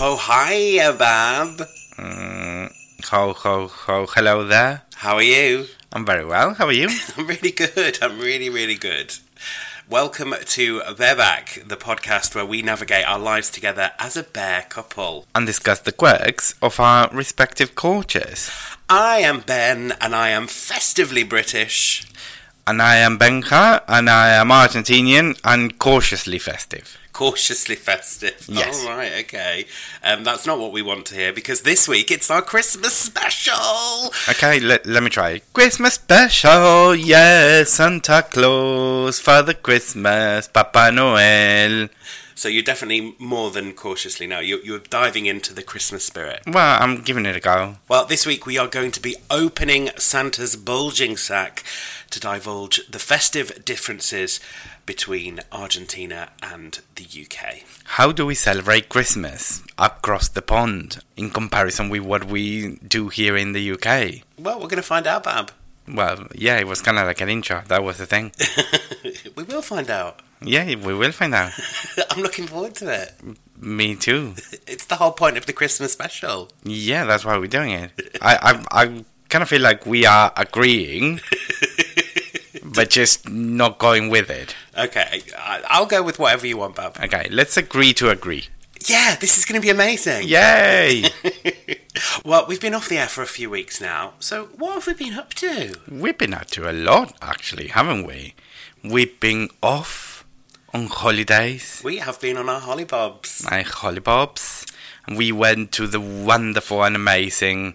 Ho hi, Bab. Mm, ho, ho, ho. Hello there. How are you? I'm very well. How are you? I'm really good. I'm really, really good. Welcome to Bareback, the podcast where we navigate our lives together as a bear couple. and discuss the quirks of our respective cultures. I am Ben, and I am festively British. And I am Benja, and I am Argentinian and cautiously festive. Cautiously festive. Yes. All right, okay. Um, that's not what we want to hear because this week it's our Christmas special. Okay, let, let me try. Christmas special, yes, Santa Claus, Father Christmas, Papa Noel. So you're definitely more than cautiously now. You're, you're diving into the Christmas spirit. Well, I'm giving it a go. Well, this week we are going to be opening Santa's bulging sack to divulge the festive differences between Argentina and the UK. How do we celebrate Christmas across the pond in comparison with what we do here in the UK? Well, we're going to find out, Bab. Well, yeah, it was kind of like an intro. That was the thing. we will find out. Yeah, we will find out. I'm looking forward to it. Me too. It's the whole point of the Christmas special. Yeah, that's why we're doing it. I, I, I kind of feel like we are agreeing, but just not going with it. Okay, I- I'll go with whatever you want, Bob. Okay, let's agree to agree. Yeah, this is going to be amazing. Yay! well, we've been off the air for a few weeks now, so what have we been up to? We've been up to a lot, actually, haven't we? We've been off on holidays, We have been on our hollybobs. my hollybobs. We went to the wonderful and amazing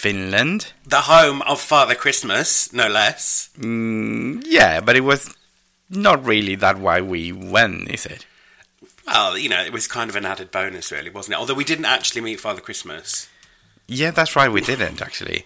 Finland. The home of Father Christmas, no less. Mm, yeah, but it was not really that why we went, is it? Well, you know, it was kind of an added bonus, really, wasn't it? Although we didn't actually meet Father Christmas. Yeah, that's right, we didn't actually.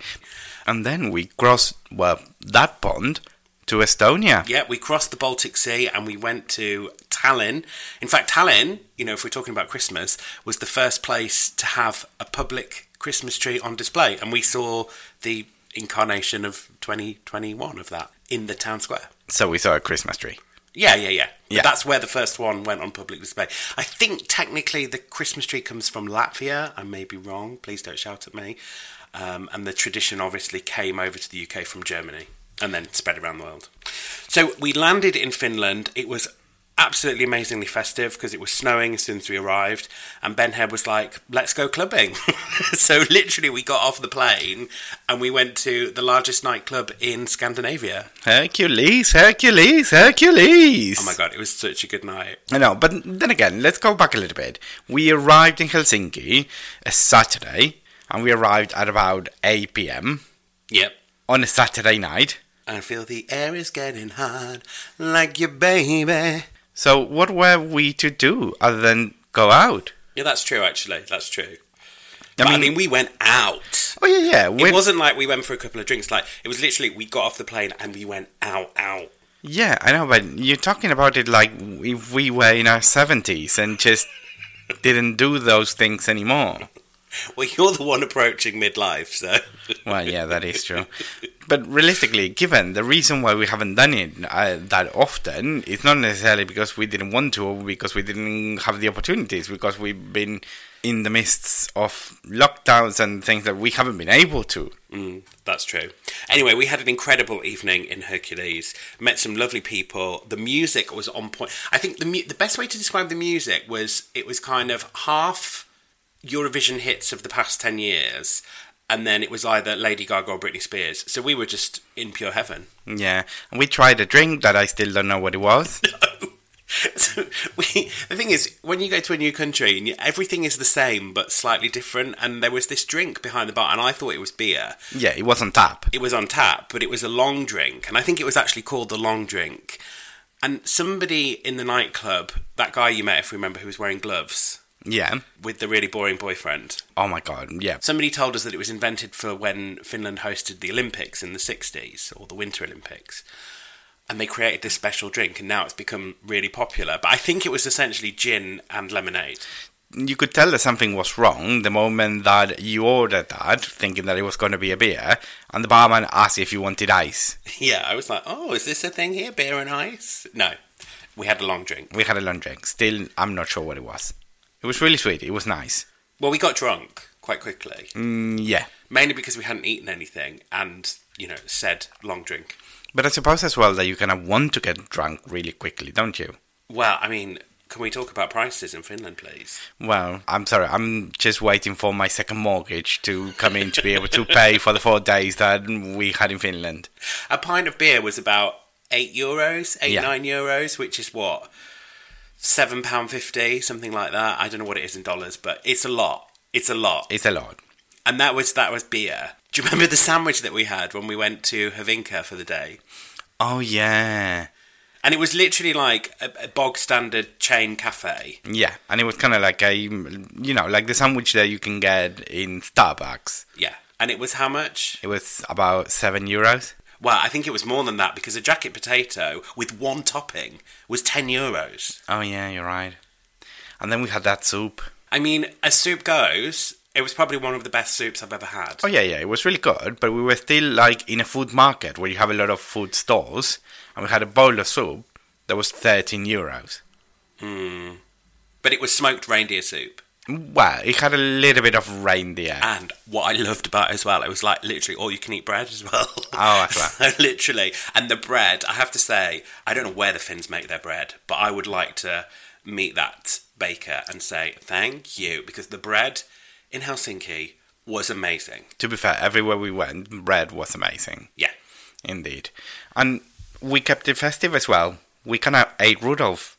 And then we crossed, well, that pond to Estonia. Yeah, we crossed the Baltic Sea and we went to Tallinn. In fact, Tallinn, you know, if we're talking about Christmas, was the first place to have a public Christmas tree on display. And we saw the incarnation of 2021 of that in the town square. So we saw a Christmas tree. Yeah, yeah, yeah. Yeah. That's where the first one went on public display. I think technically the Christmas tree comes from Latvia. I may be wrong. Please don't shout at me. Um, and the tradition obviously came over to the UK from Germany and then spread around the world. So we landed in Finland. It was absolutely amazingly festive because it was snowing as soon as we arrived. And Ben Head was like, let's go clubbing. so literally, we got off the plane and we went to the largest nightclub in Scandinavia. Hercules, Hercules, Hercules. Oh my God, it was such a good night. I know, but then again, let's go back a little bit. We arrived in Helsinki a Saturday, and we arrived at about 8 p.m. Yep. on a Saturday night. I feel the air is getting hot, like your baby. So, what were we to do other than go out? Yeah, that's true. Actually, that's true. I But, I mean- mean, we went out. Oh, yeah, yeah. It wasn't like we went for a couple of drinks. Like it was literally we got off the plane and we went out, out. Yeah, I know, but you're talking about it like if we were in our 70s and just didn't do those things anymore. Well, you're the one approaching midlife, so Well, yeah, that is true. But realistically, given the reason why we haven't done it uh, that often, it's not necessarily because we didn't want to or because we didn't have the opportunities, because we've been in the midst of lockdowns and things that we haven't been able to. Mm, that's true. Anyway, we had an incredible evening in Hercules. Met some lovely people. The music was on point. I think the mu- the best way to describe the music was it was kind of half Eurovision hits of the past ten years, and then it was either Lady Gaga or Britney Spears. So we were just in pure heaven. Yeah, and we tried a drink that I still don't know what it was. So we, the thing is, when you go to a new country, and you, everything is the same but slightly different, and there was this drink behind the bar, and I thought it was beer. Yeah, it was on tap. It was on tap, but it was a long drink, and I think it was actually called the long drink. And somebody in the nightclub, that guy you met, if you remember, who was wearing gloves Yeah. with the really boring boyfriend, Oh my god. Yeah. somebody told us that it was invented for when Finland hosted the Olympics in the 60s, or the Winter Olympics. And they created this special drink, and now it's become really popular. But I think it was essentially gin and lemonade. you could tell that something was wrong the moment that you ordered that, thinking that it was going to be a beer, and the barman asked if you wanted ice. Yeah, I was like, oh, is this a thing here? Beer and ice? No. We had a long drink. We had a long drink. Still, I'm not sure what it was. It was really sweet. It was nice. Well, we got drunk quite quickly, Mm, yeah. mainly because we hadn't eaten anything and, you know, said long drink. But I suppose as well that you kind of want to get drunk really quickly, don't you? Well, I mean, can we talk about prices in Finland, please? Well, I'm sorry. I'm just waiting for my second mortgage to come in to be able to pay for the four days that we had in Finland. A pint of beer was about eight euros, eight, Yeah. nine euros, which is what? Seven pound fifty, something like that. I don't know what it is in dollars, but it's a lot. It's a lot. It's a lot. And that was that was beer. Do you remember the sandwich that we had when we went to Hyvinkää for the day? Oh yeah, And it was literally like a, a bog standard chain cafe. yeah. And it was kind of like a, you know, like the sandwich that you can get in Starbucks. Yeah. And it was how much? It was about seven euros. Well, I think it was more than that because a jacket potato with one topping was 10 euros. Oh yeah, you're right. And then we had that soup. I mean, as soup goes, it was probably one of the best soups I've ever had. Oh yeah, yeah, it was really good. But we were still like in a food market where you have a lot of food stores, and we had a bowl of soup that was thirteen euros. Hmm. But it was smoked reindeer soup. Well, it had a little bit of reindeer. And what I loved about it as well, it was like literally all you can eat bread as well. Oh, that's right. so literally. And the bread, I have to say, I don't know where the Finns make their bread, but I would like to meet that baker and say thank you because the bread in Helsinki was amazing. To be fair, everywhere we went, bread was amazing. Yeah. Indeed. And we kept it festive as well. We kind of ate Rudolph.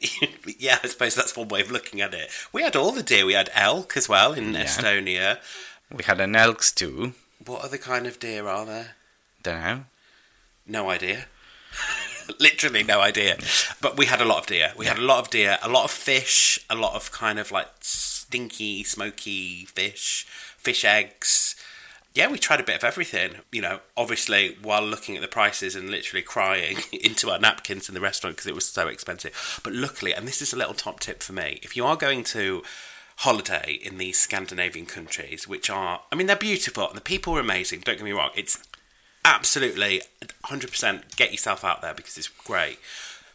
yeah, I suppose that's one way of looking at it. We had all the deer. We had elk as well in Yeah. Estonia. We had an elk stew. What other kind of deer are there? Don't know. No idea. Literally no idea. But we had a lot of deer. We had a lot of deer, a lot of fish, a lot of kind of like stinky, smoky fish, fish eggs. Yeah, we tried a bit of everything. You know, obviously while looking at the prices and literally crying into our napkins in the restaurant because it was so expensive. But luckily, and this is a little top tip for me, if you are going to holiday in these Scandinavian countries, which are, I mean, they're beautiful and the people are amazing. Don't get me wrong. It's absolutely 100% get yourself out there because it's great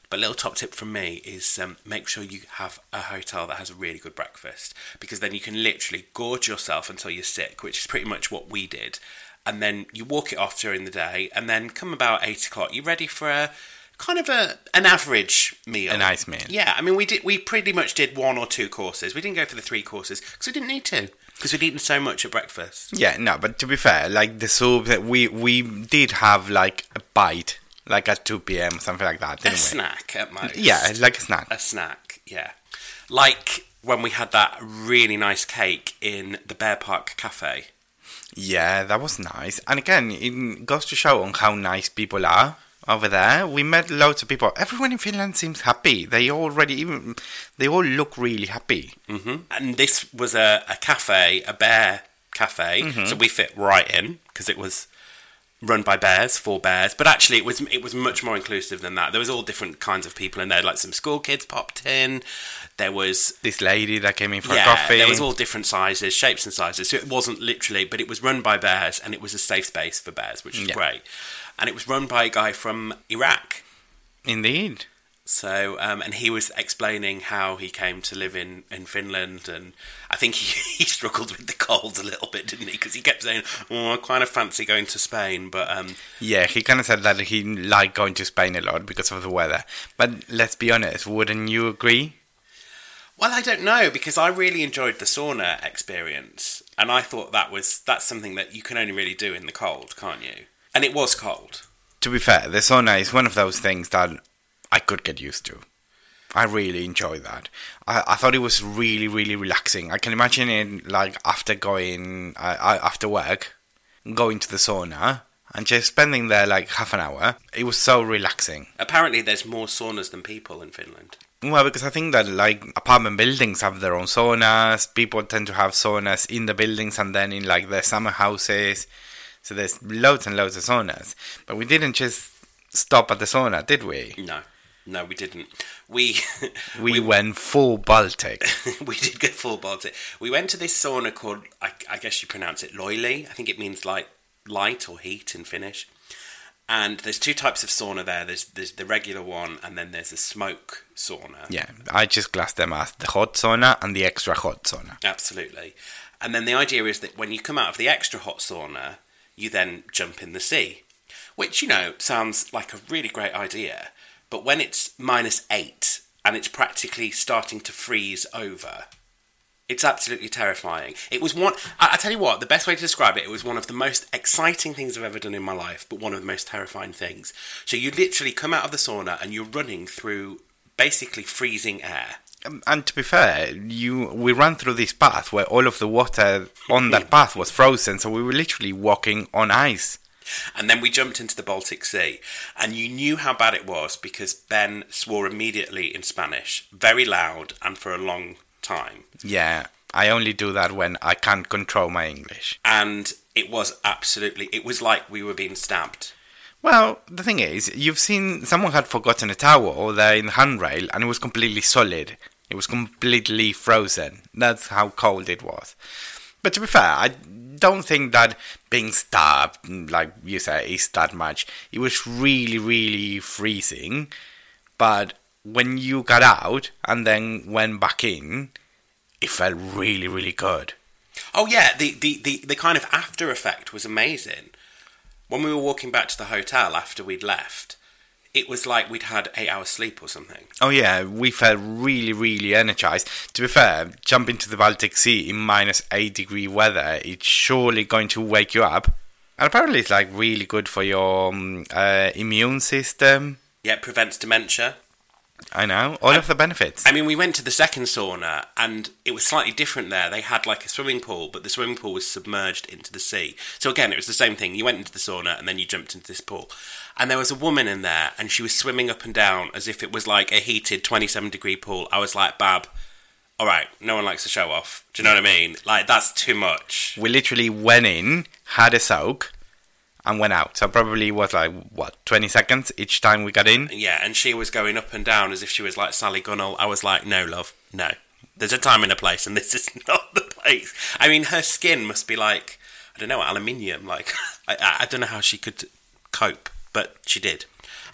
but little top tip from me is um, make sure you have a hotel that has a really good breakfast because then you can literally gorge yourself until you're sick which is pretty much what we did. And then you walk it off during the day and then come about 8 o'clock you're ready for a kind of a an average meal. A nice meal. yeah i mean we did we pretty much did one or two courses. We didn't go for the three courses because we didn't need to because we'd eaten so much at breakfast. Yeah, no, but to be fair, like the soup, that we we did have like a bite, like at 2 p.m., something like that, a snack at most Yeah, like a snack. a snack, yeah. Like when we had that really nice cake in the Bear Park Cafe. Yeah, that was nice. And again, it goes to show on how nice people are over there. We met loads of people. Everyone in Finland seems happy. They already even they all look really happy. hmm And this was a, a cafe, a bear cafe, so we fit right in because it was run by bears for bears. But actually, it was it was much more inclusive than that. There was all different kinds of people in there. Like some school kids popped in. There was This lady that came in for yeah, coffee. there was all different sizes, shapes, and sizes. So it wasn't literally, but it was run by bears, and it was a safe space for bears, which is Yeah. great. And it was run by a guy from Iraq. Indeed. So, um, and he was explaining how he came to live in, in Finland, and I think he, he struggled with the cold a little bit, didn't he? Because he kept saying, "Oh, I kind of fancy going to Spain," but um, Yeah, he kind of said that he liked going to Spain a lot because of the weather. But let's be honest, wouldn't you agree? well, I don't know because I really enjoyed the sauna experience, and I thought that was that's something that you can only really do in the cold, can't you? And it was cold. To be fair, the sauna is one of those things that I could get used to. I really enjoy that. I, I thought it was really, really relaxing. I can imagine it like after going, uh, uh, after work, going to the sauna and just spending there like half an hour. It was so relaxing. Apparently, there's more saunas than people in Finland. Well, because I think that like apartment buildings have their own saunas. People tend to have saunas in the buildings and then in like the summer houses. So there's loads and loads of saunas. But we didn't just stop at the sauna, did we? No, no, we didn't. We We, went full Baltic. we did go full Baltic. We went to this sauna called I, I guess you pronounce it Löyly. I think it means like light or heat in Finnish. And there's two types of sauna there. There's there's the regular one, and then there's a smoke sauna. yeah, I just class them as the hot sauna and the extra hot sauna. Absolutely. And then the idea is that when you come out of the extra hot sauna, you then jump in the sea, which, you know, sounds like a really great idea. But when it's minus eight and it's practically starting to freeze over, it's absolutely terrifying. It was one, I, I tell you what, the best way to describe it, it was one of the most exciting things I've ever done in my life, but one of the most terrifying things. So you literally come out of the sauna and you're running through basically freezing air. Um, And to be fair, you we ran through this path where all of the water on that path was frozen, so we were literally walking on ice. And then we jumped into the Baltic Sea, and you knew how bad it was because Ben swore immediately in Spanish, very loud and for a long time. Yeah, I only do that when I can't control my English. And it was absolutely, it was like we were being stabbed. Well, the thing is, you've seen someone had forgotten a towel there in the handrail, and it was completely solid. It was completely frozen. That's how cold it was. But to be fair, I don't think that being stabbed, like you say, is that much. It was really, really freezing. But when you got out and then went back in, it felt really, really good. Oh yeah, the, the, the, the kind of after effect was amazing. When we were walking back to the hotel after we'd left, it was like we'd had eight hours sleep or something. Oh yeah, we felt really, really energized. To be fair, jumping to the Baltic Sea in minus eight degree weather, it's surely going to wake you up. And apparently, it's like really good for your um, uh, immune system. Yeah, it prevents dementia. I know all of the benefits. I mean, we went to the second sauna and it was slightly different there. They had like a swimming pool, but the swimming pool was submerged into the sea. So again, it was the same thing. You went into the sauna and then you jumped into this pool. And there was a woman in there and she was swimming up and down as if it was like a heated 27 degree pool. I was like, Bab, all right, no one likes to show off. Do you know what I mean? Like, that's too much. we literally went in, had a soak, and went out. So probably was like what twenty seconds each time we got in. Yeah, and she was going up and down as if she was like Sally Gunnell. I was like, no, love, no. There's a time and a place, and this is not the place. I mean, her skin must be like, I don't know, aluminium. Like, I, I- I don't know how she could cope, but she did.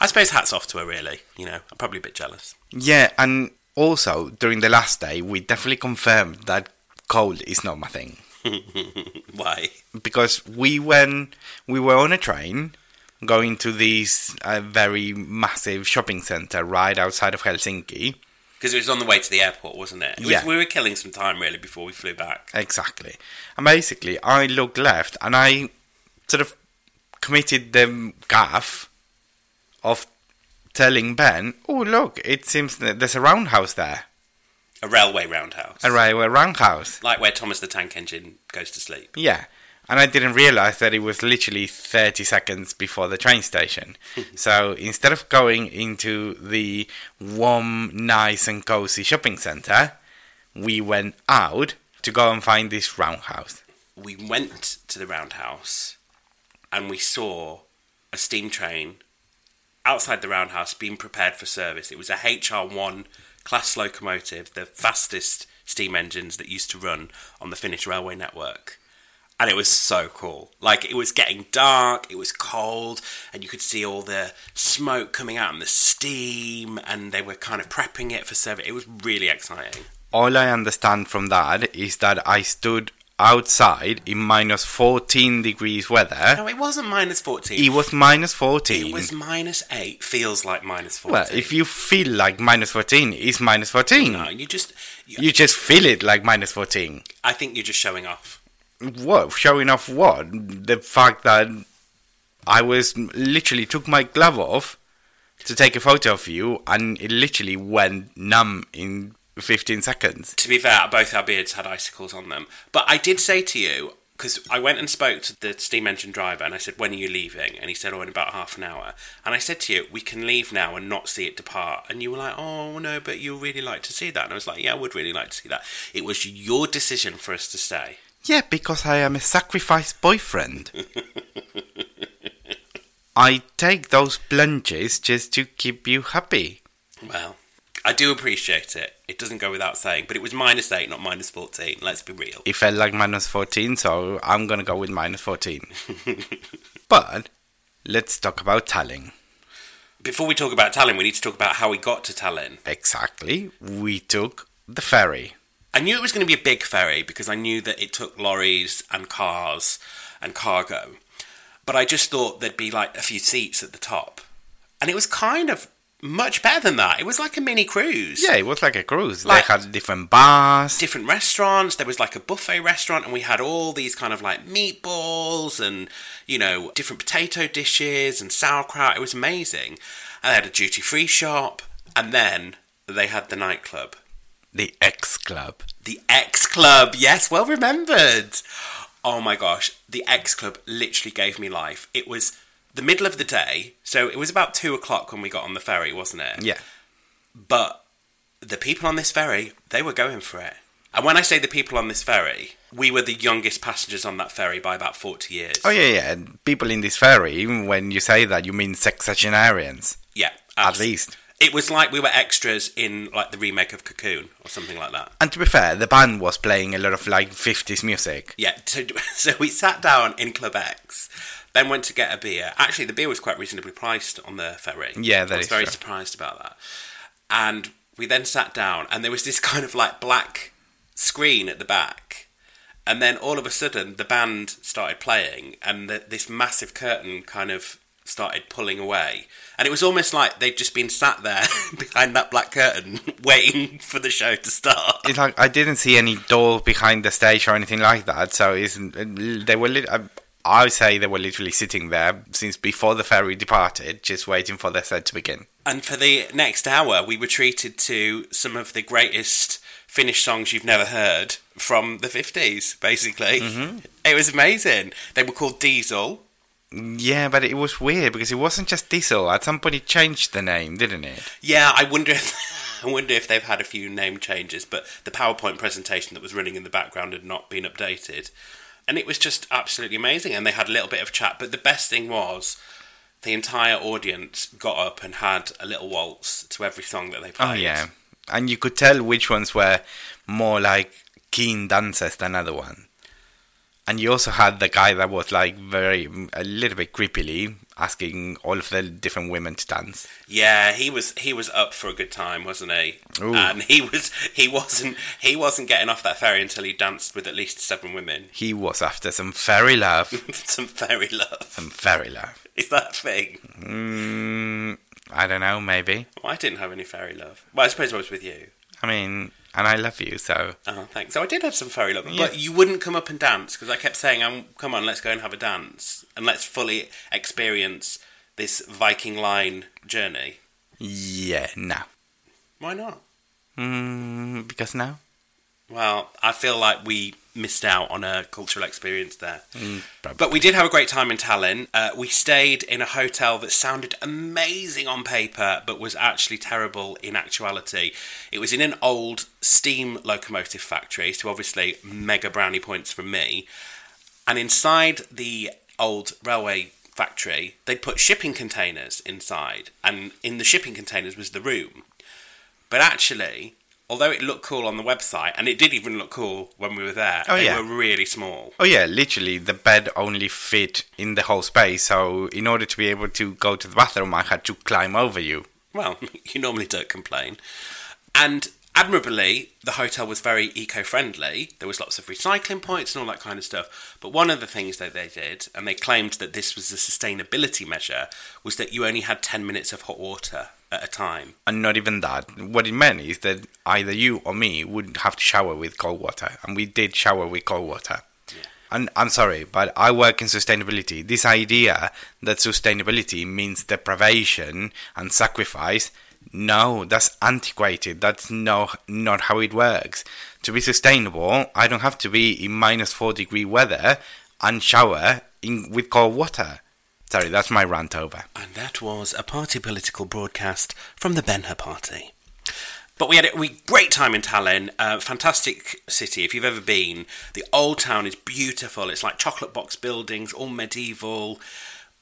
I suppose hats off to her, really. You know, I'm probably a bit jealous. Yeah, and also during the last day, we definitely confirmed that cold is not my thing. Why? because we went we were on a train going to this uh, very massive shopping center right outside of Helsinki. Because it was on the way to the airport, wasn't it? it was- Yeah. we were killing some time, really, before we flew back. Exactly. And basically, I looked left and I sort of committed the gaff of telling Ben, "Oh, look, it seems that there's a roundhouse there, A railway roundhouse. a railway roundhouse." Like where Thomas the Tank Engine goes to sleep. Yeah. And I didn't realize that it was literally 30 seconds before the train station. so instead of going into the warm, nice, and cozy shopping center, we went out to go and find this roundhouse. we went to the roundhouse and we saw a steam train outside the roundhouse being prepared for service. It was a HR1 class locomotive, the fastest steam engines that used to run on the Finnish railway network. And it was so cool. Like, it was getting dark, it was cold, and you could see all the smoke coming out and the steam, and they were kind of prepping it for service. It was really exciting. All I understand from that is that I stood outside in minus 14 degrees weather. No, it wasn't minus 14. It was minus 14. It was minus 8, feels like minus 14. well, if you feel like minus 14, it's minus 14. No, you just. You, You just feel it like minus 14. I think you're just showing off. What? Showing off what? The fact that I was literally took my glove off to take a photo of you, and it literally went numb in 15 seconds. To be fair, both our beards had icicles on them. But I did say to you, because I went and spoke to the steam engine driver and I said, When are you leaving? And he said, Oh, in about half an hour. And I said to you, We can leave now and not see it depart. And you were like, Oh, no, but you really like to see that. And I was like, Yeah, I would really like to see that. It was your decision for us to stay. Yeah, because I am a sacrifice boyfriend. I take those plunges just to keep you happy. Well, I do appreciate it. It doesn't go without saying, but it was minus 8, not minus 14. Let's be real. It felt like minus 14, so I'm gonna go with minus 14. but let's talk about Tallinn. Before we talk about Tallinn, we need to talk about how we got to Tallinn. Exactly. We took the ferry. I knew it was going to be a big ferry because I knew that it took lorries and cars and cargo. But I just thought there'd be like a few seats at the top. And it was kind of much better than that. It was like a mini cruise. Yeah, it was like a cruise. Like- they had different bars. Different restaurants. There was like a buffet restaurant, and we had all these kind of like meatballs and, you know, different potato dishes and sauerkraut. It was amazing. And they had a duty free shop. And then they had the nightclub. the X Club. The X Club, yes, well remembered. Oh my gosh, the X Club literally gave me life. It was the middle of the day, so it was about two o'clock when we got on the ferry, wasn't it? Yeah. But the people on this ferry, they were going for it. And when I say the people on this ferry, we were the youngest passengers on that ferry by about 40 years. Oh yeah, yeah. People in this ferry. Even when you say that, you mean sexagenarians, Yeah, at least. It was like we were extras in like the remake of Cocoon or something like that. And to be fair, the band was playing a lot of like 50s music. Yeah, so, so we sat down in Club X, then went to get a beer. Actually, the beer was quite reasonably priced on the ferry. Yeah, that I was is very true. surprised about that. And we then sat down, and there was this kind of like black screen at the back. And then all of a sudden, the band started playing, and the, this massive curtain kind of started pulling away. And it was almost like they'd just been sat there behind that black curtain, waiting for the show to start. It's like I didn't see any door behind the stage or anything like that. So it's, they were. Lit- I, I would say they were literally sitting there since before the ferry departed, just waiting for their set to begin. And for the next hour, we were treated to some of the greatest Finnish songs you've never heard from the 50s, basically. Mm-hmm. It was amazing. They were called Diesel. Yeah, but it was weird because it wasn't just Diesel. At some point, it changed the name, didn't it? Yeah, I wonder if. I wonder if they've had a few name changes, but the PowerPoint presentation that was running in the background had not been updated. And it was just absolutely amazing. And they had a little bit of chat. But the best thing was the entire audience got up and had a little waltz to every song that they oh, played. Oh yeah, and you could tell which ones were more like keen dancers than other ones. And you also had the guy that was like very a little bit creepily asking all of the different women to dance. Yeah, he was he was up for a good time, wasn't he? Ooh. And he was he wasn't he wasn't getting off that ferry until he danced with at least seven women. He was after some fairy love, Some fairy love. some fairy love. Is that a thing? Mm, I don't know, maybe. Well, I didn't have any fairy love. Well, I suppose I was with you. I mean, and I love you, so Oh, thanks. So I did have some fairy love, Yeah. but you wouldn't come up and dance because I kept saying, um, "Come on, let's go and have a dance and let's fully experience this Viking Line journey." yeah, no. Why not? Mm, because no. Well, I feel like we missed out on a cultural experience there. probably. But we did have a great time in Tallinn. Uh, we stayed in a hotel that sounded amazing on paper, but was actually terrible in actuality. It was in an old steam locomotive factory, so obviously mega brownie points from me. And inside the old railway factory, they'd put shipping containers inside, and in the shipping containers was the room. But actually, although it looked cool on the website, and it did even look cool when we were there, Oh, they yeah. were really small. Oh yeah, literally the bed only fit in the whole space. So in order to be able to go to the bathroom, I had to climb over you. Well, you normally don't complain. And admirably, the hotel was very eco-friendly. There was lots of recycling points and all that kind of stuff. But one of the things that they did, and they claimed that this was a sustainability measure, was that you only had 10 minutes of hot water at a time. And not even that. What it meant is that either you or me would have to shower with cold water, and we did shower with cold water. And I'm sorry, but I work in sustainability. This idea that sustainability means deprivation and sacrifice No, that's antiquated. That's no, not how it works. To be sustainable, I don't have to be in minus 4 degree weather and shower in, with cold water. Sorry, that's my rant over. And that was a party political broadcast from the Benha Party. But we had a we, great time in Tallinn. Uh, fantastic city. If you've ever been, the old town is beautiful. It's like chocolate box buildings, all medieval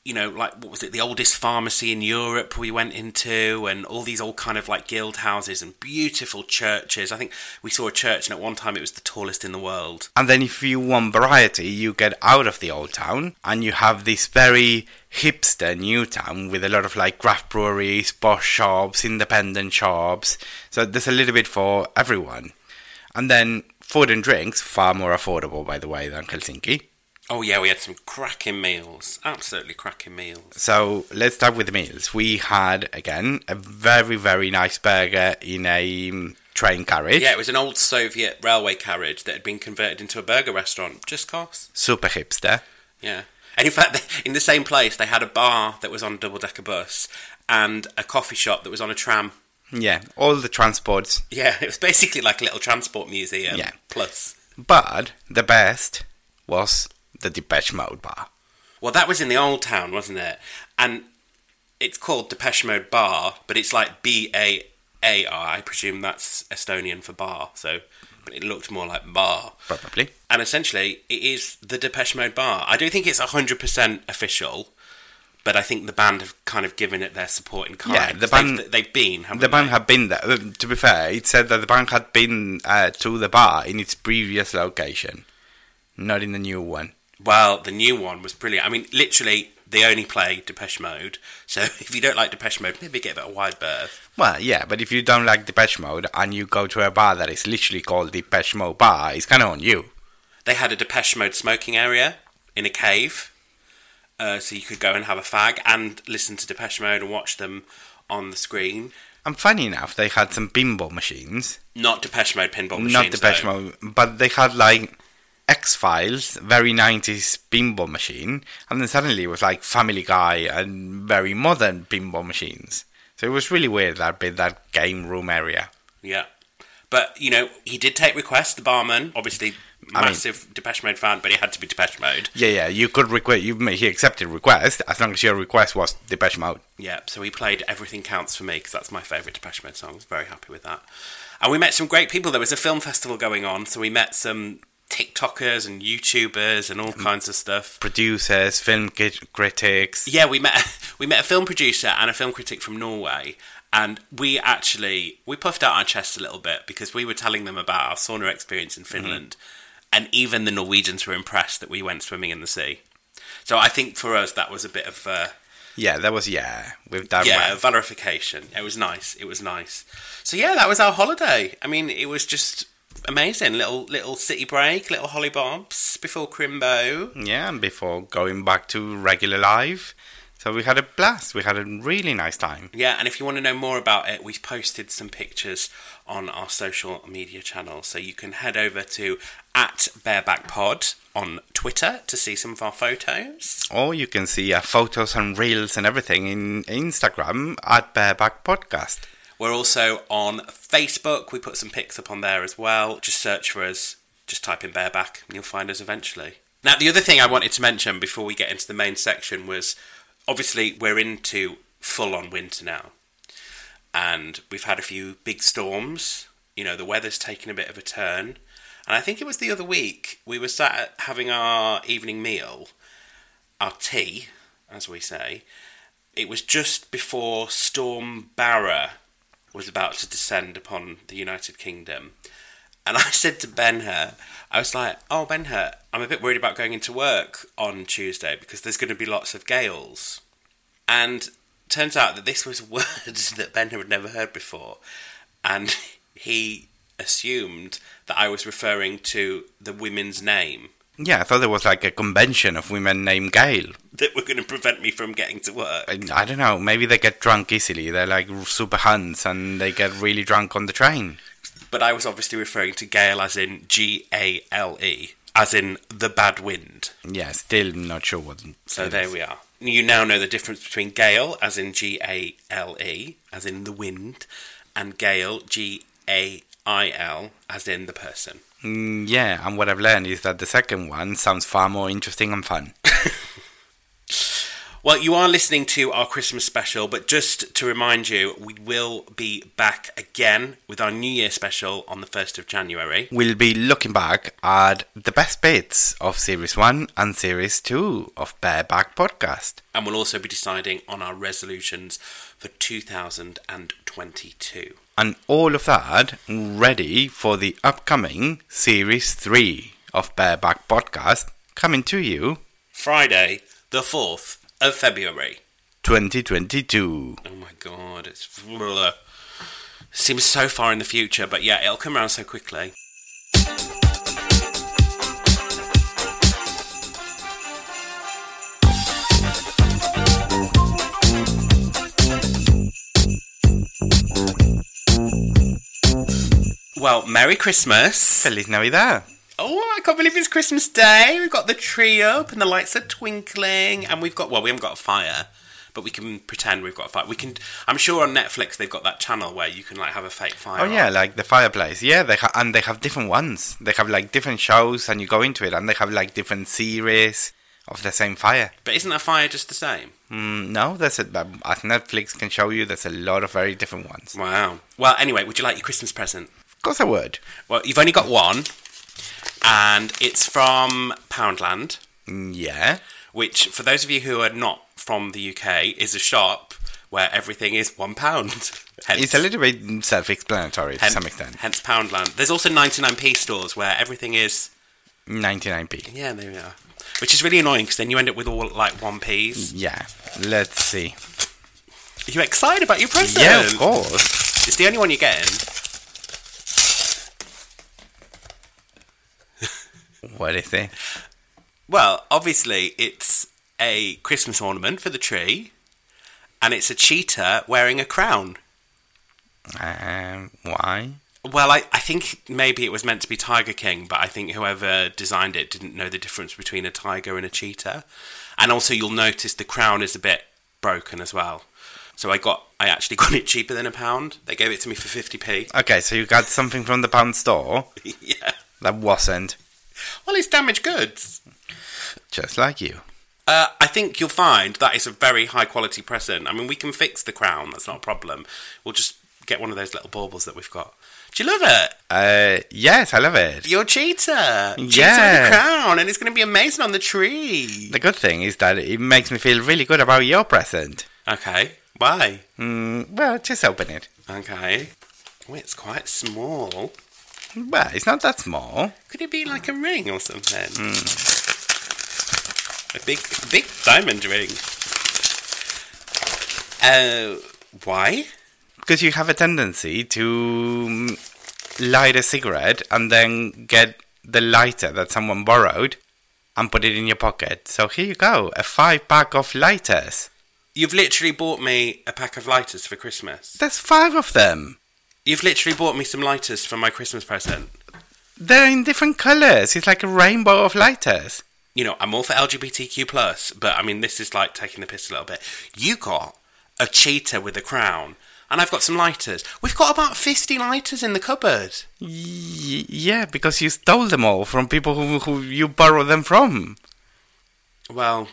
you know, like what was it, the oldest pharmacy in Europe we went into, and all these old kind of like guild houses and beautiful churches. I think we saw a church, and at one time it was the tallest in the world. And then, if you want variety, you get out of the old town and you have this very hipster new town with a lot of like craft breweries, boss shops, independent shops. So there's a little bit for everyone. And then food and drinks, far more affordable, by the way, than Helsinki. Oh yeah, we had some cracking meals. Absolutely cracking meals. So let's start with the meals. We had again a very very nice burger in a um, train carriage. Yeah, it was an old Soviet railway carriage that had been converted into a burger restaurant. Just cause. Super hipster. Yeah. And in fact, in the same place, they had a bar that was on a double decker bus and a coffee shop that was on a tram. Yeah, all the transports. Yeah, it was basically like a little transport museum. Yeah. Plus. But the best was the Depeche Mode bar. Well, that was in the old town, wasn't it? And it's called Depeche Mode Bar, but it's like B A A R. I presume that's Estonian for bar. So, but it looked more like bar. Probably. And essentially, it is the Depeche Mode Bar. I don't think it's hundred percent official, but I think the band have kind of given it their support in kind. Yeah, the band- They've, they've been. haven't The band they? had been there. Uh, To be fair, it said that the band had been uh, to the bar in its previous location, not in the new one. Well, the new one was brilliant. I mean, literally, they only play Depeche Mode. So if you don't like Depeche Mode, maybe give it a wide berth. Well, yeah, but if you don't like Depeche Mode and you go to a bar that is literally called Depeche Mode Bar, it's kind of on you. They had a Depeche Mode smoking area in a cave, uh, so you could go and have a fag and listen to Depeche Mode and watch them on the screen. And funny enough, they had some pinball machines. Not Depeche Mode pinball machines. not Depeche though. Mode, but they had like X Files, very 90s pinball machine, and then suddenly it was like Family Guy and very modern pinball machines. So it was really weird that bit, that game room area. Yeah. But, you know, he did take requests, the barman. Obviously, I mean- massive Depeche Mode fan, but he had to be Depeche Mode. Yeah, yeah, you could request, you, he accepted request as long as your request was Depeche Mode. Yeah, so he played Everything Counts for Me because that's my favourite Depeche Mode song. I was very happy with that. And we met some great people. There was a film festival going on, so we met some TikTokers and YouTubers and all kinds of stuff. Producers, film crit- critics. Yeah, we met we met a film producer and a film critic from Norway, and we actually we puffed out our chests a little bit because we were telling them about our sauna experience in Finland, and even the Norwegians were impressed that we went swimming in the sea. So I think for us that was a bit of uh, Yeah, that was, yeah, with that yeah one. valorification. It was nice. It was nice. So yeah, that was our holiday. I mean, it was just amazing. Little little city break, little holly bobs before Crimbo. Yeah, and before going back to regular life. So we had a blast. We had a really nice time. Yeah, and if you want to know more about it, we've posted some pictures on our social media channels. So you can head over to at barebackpod on Twitter to see some of our photos. Or you can see uh, photos and reels and everything in Instagram at Bareback Podcast. We're also on Facebook. We put some pics up on there as well. Just search for us. Just type in bareback and you'll find us eventually. Now, the other thing I wanted to mention before we get into the main section was obviously we're into full on winter now. And we've had a few big storms. You know, the weather's taken a bit of a turn. And I think it was the other week we were sat having our evening meal, our tea, as we say. It was just before Storm Barra was about to descend upon the United Kingdom. And I said to Ben Hur, I was like, oh, Ben Hur, I'm a bit worried about going into work on Tuesday because there's going to be lots of gales. And turns out that this was words that Ben Hur had never heard before. And he assumed that I was referring to the women's name Yeah, I thought there was like a convention of women named Gail. That were going to prevent me from getting to work. I, I don't know, maybe they get drunk easily. They're like super hunts and they get really drunk on the train. But I was obviously referring to Gale as in G A L E, as in the bad wind. Yeah, still not sure what. So there is. we are. you now know the difference between gale, as in G A L E, as in the wind, and gale, G A I L, as in the person. Mm, yeah, and what I've learned is that the second one sounds far more interesting and fun. Well, you are listening to our Christmas special, but just to remind you, we will be back again with our New Year special on the 1st of January. We'll be looking back at the best bits of Series 1 and Series 2 of Bareback Podcast. And we'll also be deciding on our resolutions for 2022. And all of that ready for the upcoming Series 3 of Bareback Podcast coming to you Friday, the 4th of February. 2022. Oh my god, it's. Seems so far in the future, but yeah, it'll come around so quickly. Well, Merry Christmas. Feliz Navidad. Oh, I can't believe it's Christmas Day. We've got the tree up and the lights are twinkling, and we've got well, we haven't got a fire, but we can pretend we've got a fire. We can. I'm sure on Netflix they've got that channel where you can like have a fake fire. Oh yeah, on. like the fireplace. Yeah, they ha- and they have different ones. They have like different shows, and you go into it, and they have like different series of the same fire. But isn't a fire just the same? Mm, no, there's a, um, as Netflix can show you, there's a lot of very different ones. Wow. Well, anyway, would you like your Christmas present? Of course, I would. Well, you've only got one, and it's from Poundland, Yeah. which, for those of you who are not from the UK, is a shop where everything is one pound. Hence, It's a little bit self-explanatory to some extent. Hence Poundland. There's also 99p stores where everything is 99p. Yeah, there we are. Which is really annoying because then you end up with all like one p's. Yeah. Let's see. Are you excited about your present? Yeah, of course. It's the only one you're getting. What is it? Well, obviously it's a Christmas ornament for the tree, and it's a cheetah wearing a crown. Um, why? Well, I, I think maybe it was meant to be Tiger King, but I think whoever designed it didn't know the difference between a tiger and a cheetah. And also, you'll notice the crown is a bit broken as well. So I got, I actually got it cheaper than a pound. They gave it to me for 50p. Okay, so you got something from the pound store yeah. that wasn't Well, it's damaged goods. just like you. Uh, I think you'll find that is a very high quality present. I mean, we can fix the crown, that's not a problem. We'll just get one of those little baubles that we've got. Do you love it? Uh, yes, I love it. Your cheetah! Cheetah with Yeah. a crown, and it's going to be amazing on the tree. The good thing is that it makes me feel really good about your present. Okay, why? Mm, well, just open it. Okay. Oh, it's quite small. Well, it's not that small. Could it be like a ring or something? A big, big diamond ring. Uh, why? Because you have a tendency to mm, light a cigarette and then get the lighter that someone borrowed and put it in your pocket. So here you go, a five pack of lighters. You've literally bought me a pack of lighters for Christmas. There's five of them. You've literally bought me some lighters for my Christmas present. They're in different colors. It's like a rainbow of lighters. You know, I'm all for LGBTQ plus, but I mean, this is like taking the piss a little bit. You got a cheetah with a crown, and I've got some lighters. We've got about 50 lighters in the cupboard. Y- yeah, because you stole them all from people who, who you borrowed them from. Well,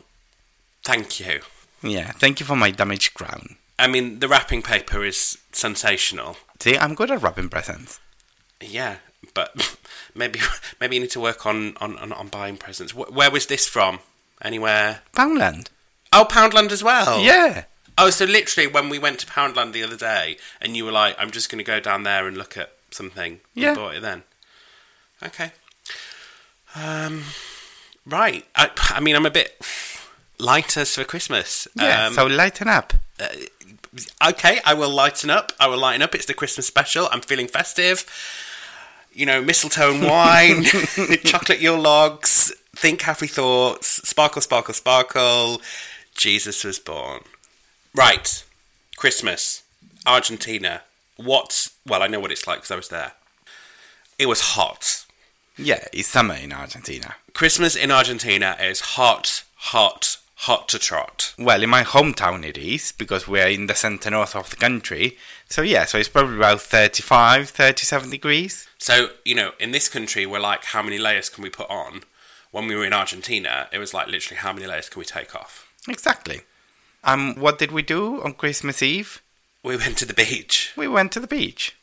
thank you. Yeah, thank you for my damaged crown. I mean, the wrapping paper is sensational. See, I'm good at wrapping presents. Yeah, but maybe maybe you need to work on on, on, on buying presents. Wh- where was this from? Anywhere? Poundland. Oh, Poundland as well. Yeah. Oh, so literally when we went to Poundland the other day, and you were like, "I'm just going to go down there and look at something." Yeah. You bought it then. Okay. Um. Right. I, I mean, I'm a bit lighters for Christmas. Yeah, Um, so lighten up. Uh, okay, I will lighten up. I will lighten up. It's the Christmas special. I'm feeling festive. You know, mistletoe and wine, chocolate Yule logs, think happy thoughts, sparkle, sparkle, sparkle. Jesus was born. Right, Christmas, Argentina. What? Well, I know what it's like because I was there. It was hot. Yeah, it's summer in Argentina. Christmas in Argentina is hot, hot, hot to trot. Well, in my hometown it is, because we're in the centre north of the country. So yeah, so it's probably about 35, 37 degrees. So, you know, in this country, we're like, how many layers can we put on? When we were in Argentina, it was like literally, how many layers can we take off? Exactly. Um, what did we do on Christmas Eve? We went to the beach. We went to the beach.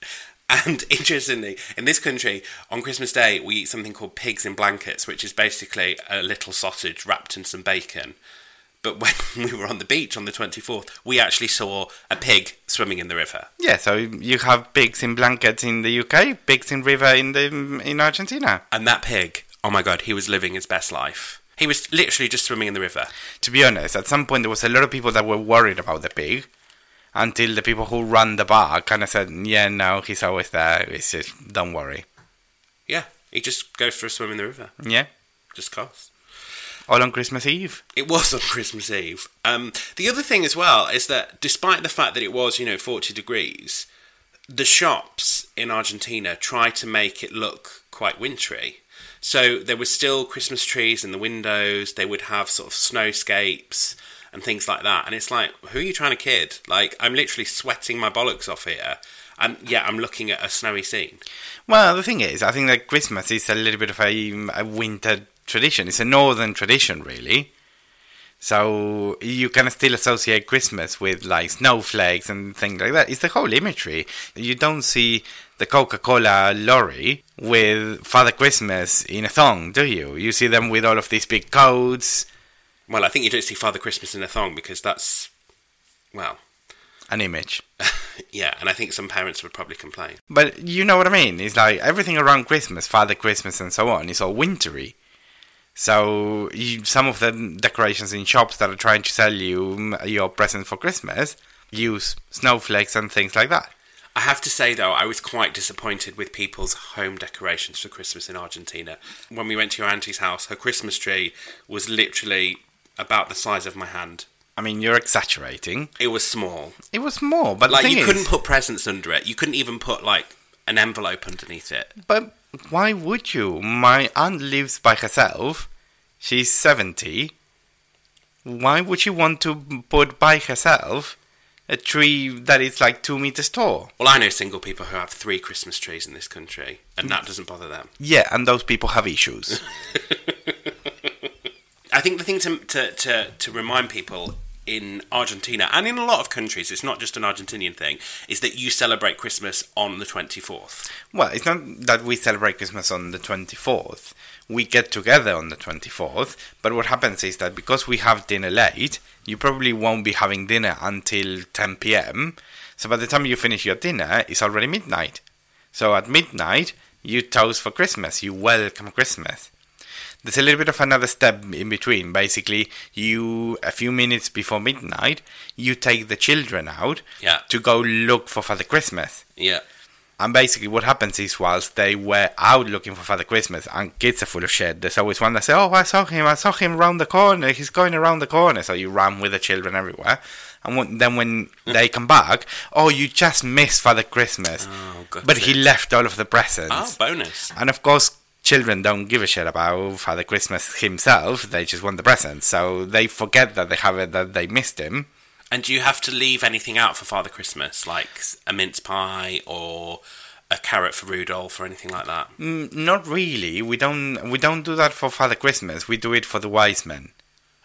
And interestingly, in this country, on Christmas Day, we eat something called pigs in blankets, which is basically a little sausage wrapped in some bacon. But when we were on the beach on the 24th, we actually saw a pig swimming in the river. Yeah, so you have pigs in blankets in the UK, pigs in river in the in Argentina. And that pig, oh my god, he was living his best life. He was literally just swimming in the river. To be honest, at some point there was a lot of people that were worried about the pig, until the people who run the bar kind of said, "Yeah, no, he's always there. It's just don't worry." Yeah, he just goes for a swim in the river. Yeah, Just cause. All on Christmas Eve. It was on Christmas Eve. Um, the other thing as well is that despite the fact that it was, you know, 40 degrees, the shops in Argentina tried to make it look quite wintry. So there were still Christmas trees in the windows. They would have sort of snowscapes and things like that. And it's like, who are you trying to kid? Like, I'm literally sweating my bollocks off here. And yeah, I'm looking at a snowy scene. Well, the thing is, I think that Christmas is a little bit of a, a winter tradition. It's a northern tradition, really. So you can still associate Christmas with like snowflakes and things like that. It's the whole imagery. You don't see the Coca-Cola lorry with Father Christmas in a thong, do you? You see them with all of these big coats, Well, I think you don't see Father Christmas in a thong because that's, well, an image. yeah. And I think some parents would probably complain. But you know what I mean? It's like everything around Christmas, Father Christmas, and so on, is all wintry. So you, some of the decorations in shops that are trying to sell you your present for Christmas use snowflakes and things like that. I have to say though, I was quite disappointed with people's home decorations for Christmas in Argentina. When we went to your auntie's house, her Christmas tree was literally about the size of my hand. I mean, you're exaggerating. It was small. It was small, but Like you is, couldn't put presents under it. You couldn't even put like an envelope underneath it. But why would you? My aunt lives by herself. She's 70. Why would she want to put by herself a tree that is like two meters tall? Well, I know single people who have three Christmas trees in this country, and that doesn't bother them. Yeah, and those people have issues. I think the thing to, to, to, to remind people in Argentina and in a lot of countries, it's not just an Argentinian thing, is that you celebrate Christmas on the 24th. well, it's not that we celebrate Christmas on the 24th. We get together on the 24th, but what happens is that because we have dinner late, you probably won't be having dinner until 10 pm. So by the time you finish your dinner, it's already midnight. So at midnight, you toast for Christmas, you welcome Christmas. There's a little bit of another step in between. Basically, you a few minutes before midnight, you take the children out Yeah. to go look for Father Christmas. Yeah. And basically, what happens is, whilst they were out looking for Father Christmas, and kids are full of shit, there's always one that says, "Oh, I saw him! I saw him around the corner. He's going around the corner." So you run with the children everywhere, and when, then when mm. they come back, oh, you just missed Father Christmas, Oh, God. but he left all of the Oh, presents. bonus. And of course, children don't give a shit about Father Christmas himself. They just want the presents, so they forget that they have it, that they missed him. And do you have to leave anything out for Father Christmas, like a mince pie or a carrot for Rudolph or anything like that? Mm, not really. We don't. We don't do that for Father Christmas. We do it for the wise men.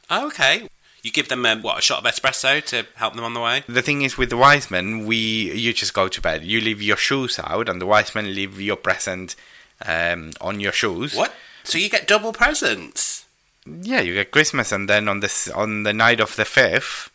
Oh, okay. You give them um, what a shot of espresso to help them on the way. The thing is, with the wise men, we you just go to bed. You leave your shoes out, and the wise men leave your present um, on your shoes. What? So you get double presents? Yeah, you get Christmas, and then on this on the night of the fifth,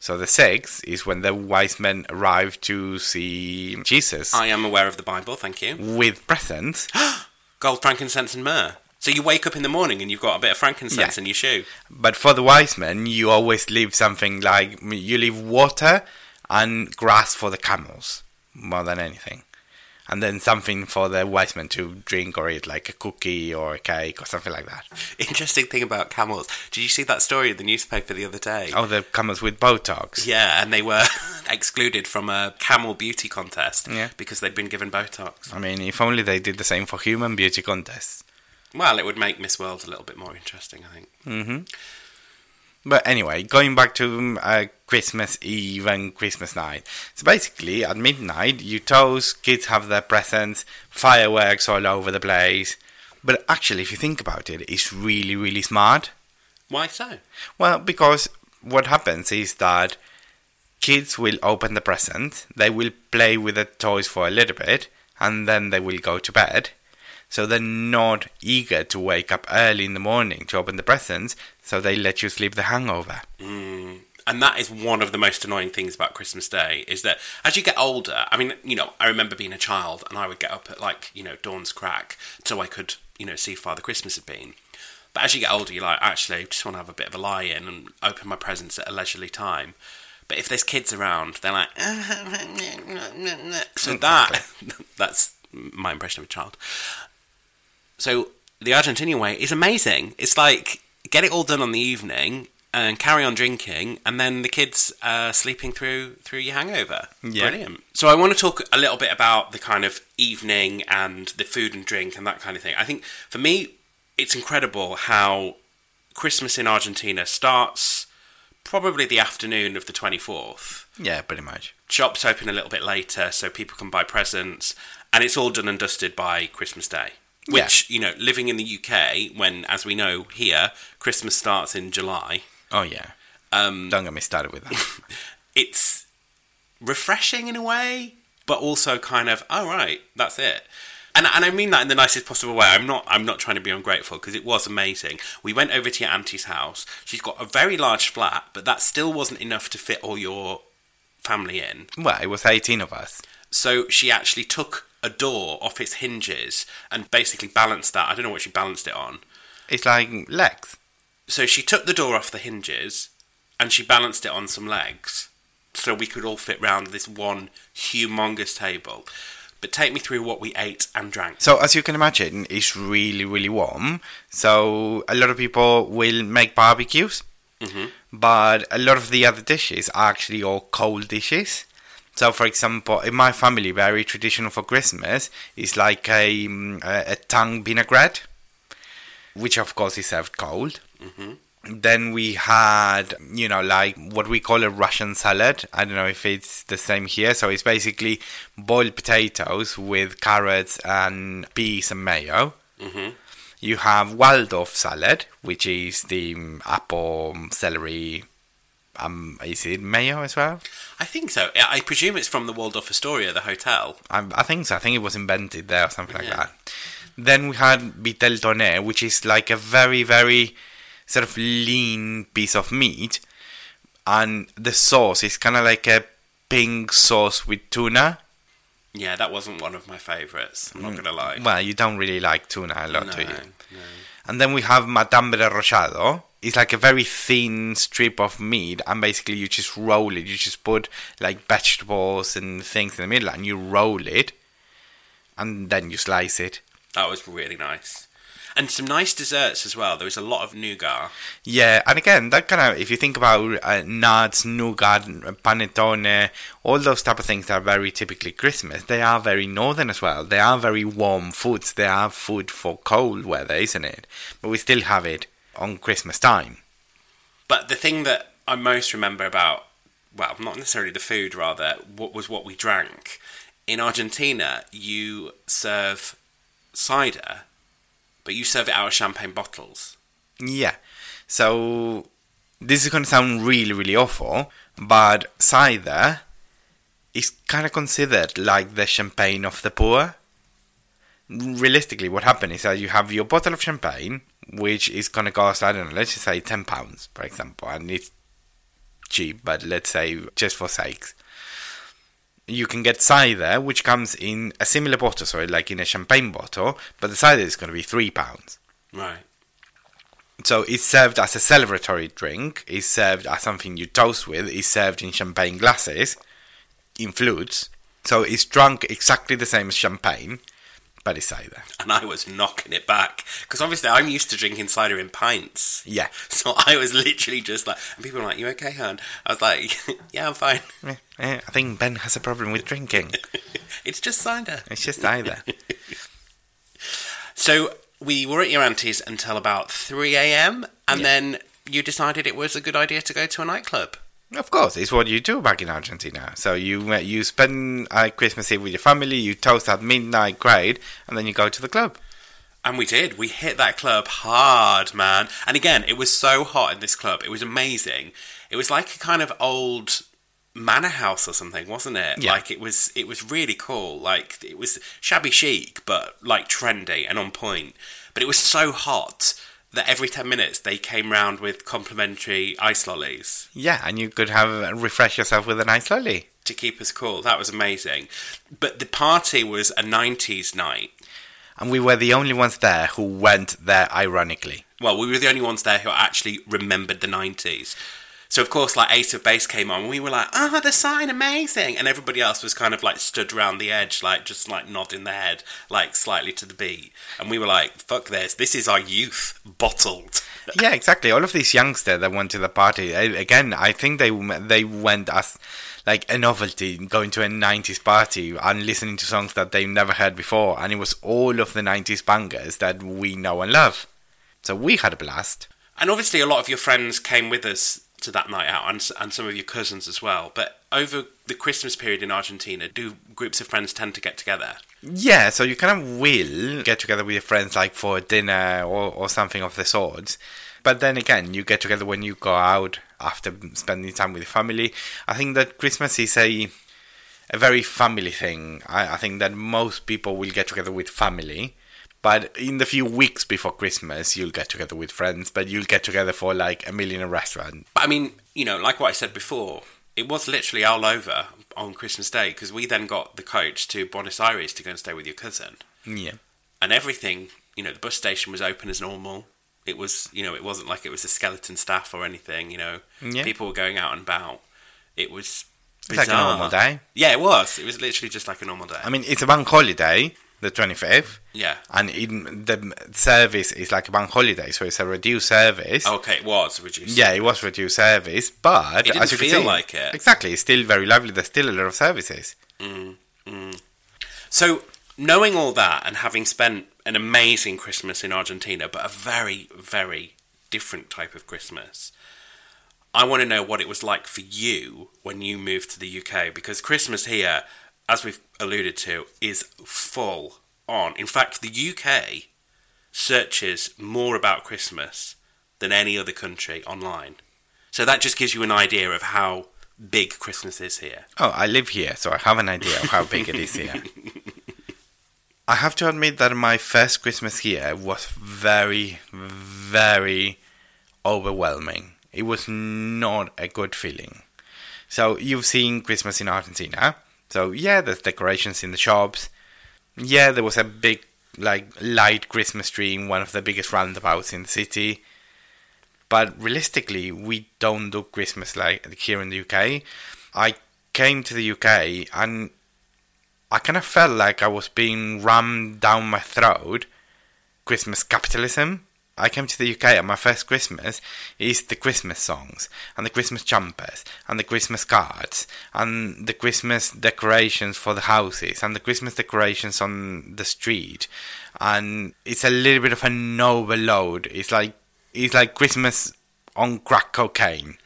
so the sixth is when the wise men arrive to see Jesus I am aware of the Bible, thank you. with presents. Gold, frankincense, and myrrh. So you wake up in the morning and you've got a bit of frankincense Yeah. in your shoe. But for the wise men, you always leave something like you leave water and grass for the camels more than anything. And then something for the wise men to drink or eat, like a cookie or a cake or something like that. Interesting thing about camels. Did you see that story in the newspaper the other day? Oh, the camels with Botox. Yeah, and they were excluded from a camel beauty contest Yeah. because they'd been given Botox. I mean, if only they did the same for human beauty contests. Well, it would make Miss World a little bit more interesting, I think. hmm But anyway, going back to um, uh, Christmas Eve and Christmas night. So basically, at midnight, you toast, kids have their presents, fireworks all over the place. But actually, if you think about it, it's really, really smart. Why so? Well, because what happens is that kids will open the present, they will play with the toys for a little bit, and then they will go to bed. So they're not eager to wake up early in the morning to open the presents, so they let you sleep the hangover. Mm. And that is one of the most annoying things about Christmas Day is that as you get older, I mean, you know, I remember being a child and I would get up at like, you know, dawn's crack so I could, you know, see Father Christmas had been. But as you get older, you're like, actually, I just want to have a bit of a lie in and open my presents at a leisurely time. But if there's kids around, they're like, so that that's my impression of a child. So the Argentinian way is amazing. It's like get it all done on the evening and carry on drinking, and then the kids are sleeping through through your hangover. Yeah. Brilliant. So I want to talk a little bit about the kind of evening and the food and drink and that kind of thing. I think for me, it's incredible how Christmas in Argentina starts probably the afternoon of the twenty fourth. Yeah, pretty much. Shops open a little bit later so people can buy presents, and it's all done and dusted by Christmas Day. Yeah. Which, you know, living in the UK, when, as we know here, Christmas starts in July, Oh yeah. um, Don't get me started with that. it's refreshing in a way, but also kind of, oh, right, that's it. And, and I mean that in the nicest possible way. I'm not I'm not trying to be ungrateful because it was amazing. We went over to your auntie's house. She's got a very large flat, but that still wasn't enough to fit all your family in. well, it was 18 of us. So she actually took a door off its hinges and basically balanced that. I don't know what she balanced it on. It's like legs. So she took the door off the hinges and she balanced it on some legs so we could all fit round this one humongous table. But take me through what we ate and drank. So as you can imagine, it's really, really warm. So a lot of people will make barbecues, mm-hmm. but a lot of the other dishes are actually all cold dishes. So, for example, in my family, very traditional for Christmas is like a mm, a, a tongue vinaigrette, which of course is served cold. Then we had, you know, like what we call a Russian salad. I don't know if it's the same here. So it's basically boiled potatoes with carrots and peas and mayo. You have Waldorf salad, which is the um, apple, celery, um, is it mayo as well? I think so. I presume it's from the Waldorf Astoria, the hotel. I, I think so. I think it was invented there or something like Yeah. that. Then we had vitel toné, which is like a very, very sort of lean piece of meat, and the sauce is kind of like a pink sauce with tuna. Yeah, that wasn't one of my favourites. I'm not going to lie. Well, you don't really like tuna a lot, no, do you? no. And then we have matambre arrollado. It's like a very thin strip of meat, and basically you just roll it. You just put like vegetables and things in the middle, and you roll it, and then you slice it. That was really nice. And some nice desserts as well. There was a lot of nougat. Yeah, and again, that kind of if you think about uh, nuts, nougat, panettone, all those type of things that are very typically Christmas, they are very northern as well. They are very warm foods. They are food for cold weather, isn't it? But we still have it on Christmas time. But the thing that I most remember about, well, not necessarily the food, rather, what was what we drank. In Argentina, you serve cider, but you serve it out of champagne bottles. Yeah. So this is going to sound really, really awful, but cider is kind of considered like the champagne of the poor. Realistically, what happens is that you have your bottle of champagne, which is going to cost, I don't know, let's just say £10, pounds, for example, and it's cheap, but let's say just for sakes. You can get cider, which comes in a similar bottle, so like in a champagne bottle, but the cider is going to be £3. pounds. Right. So it's served as a celebratory drink, it's served as something you toast with, it's served in champagne glasses, in flutes. So it's drunk exactly the same as champagne, but it's cider. And I was knocking it back. Because obviously I'm used to drinking cider in pints. Yeah. So I was literally just like, and people were like, you okay, hon? I was like, yeah, I'm fine. Eh, eh, I think Ben has a problem with drinking. It's just cider. It's just cider. So we were at your auntie's until about 3 a.m. and Yeah. then you decided it was a good idea to go to a nightclub. Of course, it's what you do back in Argentina. So you uh, you spend uh, Christmas Eve with your family, you toast at midnight, grade, and then you go to the club. And we did. We hit that club hard, man. And again, it was so hot in this club. It was amazing. It was like a kind of old manor house or something, wasn't it? Yeah. Like it was it was really cool. Like it was shabby chic but like trendy and on point. But it was so hot that every 10 minutes they came round with complimentary ice lollies Yeah, and you could have uh, refresh yourself with a nice lolly. to keep us cool. That was amazing. But the party was a 90s night. And we were the only ones there who went there ironically. well, we were the only ones there who actually remembered the 90s. So, of course, like Ace of Base came on, and we were like, oh, the sign, amazing. And everybody else was kind of like stood around the edge, like just like nodding their head, like slightly to the beat. And we were like, fuck this, this is our youth bottled. yeah, exactly. All of these youngsters that went to the party, eh, again, I think they they went as like a novelty, going to a 90s party and listening to songs that they've never heard before. And it was all of the 90s bangers that we know and love. So we had a blast. And obviously, a lot of your friends came with us to that night out, and, and some of your cousins as well. But over the Christmas period in Argentina, do groups of friends tend to get together? Yeah, so you kind of will get together with your friends like for dinner or, or something of the sort. But then again, you get together when you go out after spending time with your family. I think that Christmas is a a very family thing. I, I think that most people will get together with family. But in the few weeks before Christmas, you'll get together with friends, but you'll get together for like a meal in a restaurant. But I mean, you know, like what I said before, it was literally all over on Christmas Day because we then got the coach to Buenos Aires to go and stay with your cousin, Yeah. and everything. You know, the bus station was open as normal. It was, you know, it wasn't like it was a skeleton staff or anything. You know, Yeah. people were going out and about. It was It's like a normal day. Yeah, it was. It was literally just like a normal day. I mean, it's a bank holiday, the 25th. yeah. and in the service is like a bank holiday, so it's a reduced service. Okay, it was reduced. Yeah, it was reduced service, but It didn't as you can feel see- like it. Exactly, it's still very lively. There's still a lot of services. Mm, mm. So, knowing all that and having spent an amazing Christmas in Argentina, but a very, very different type of Christmas, I want to know what it was like for you when you moved to the UK because Christmas here, as we've alluded to, is full on. In fact, the UK searches more about Christmas than any other country online. So that just gives you an idea of how big Christmas is here. Oh, I live here, so I have an idea of how big it is here. I have to admit that my first Christmas here was very, very overwhelming. It was not a good feeling. So you've seen Christmas in Argentina. So yeah, there's decorations in the shops. Yeah, there was a big like light Christmas tree in one of the biggest roundabouts in the city. But realistically, we don't do Christmas like here in the UK. I came to the UK and I kind of felt like I was being rammed down my throat Christmas capitalism. I came to the UK and my first Christmas is the Christmas songs and the Christmas jumpers and the Christmas cards and the Christmas decorations for the houses and the Christmas decorations on the street and it's a little bit of an overload. It's like it's like Christmas on crack cocaine.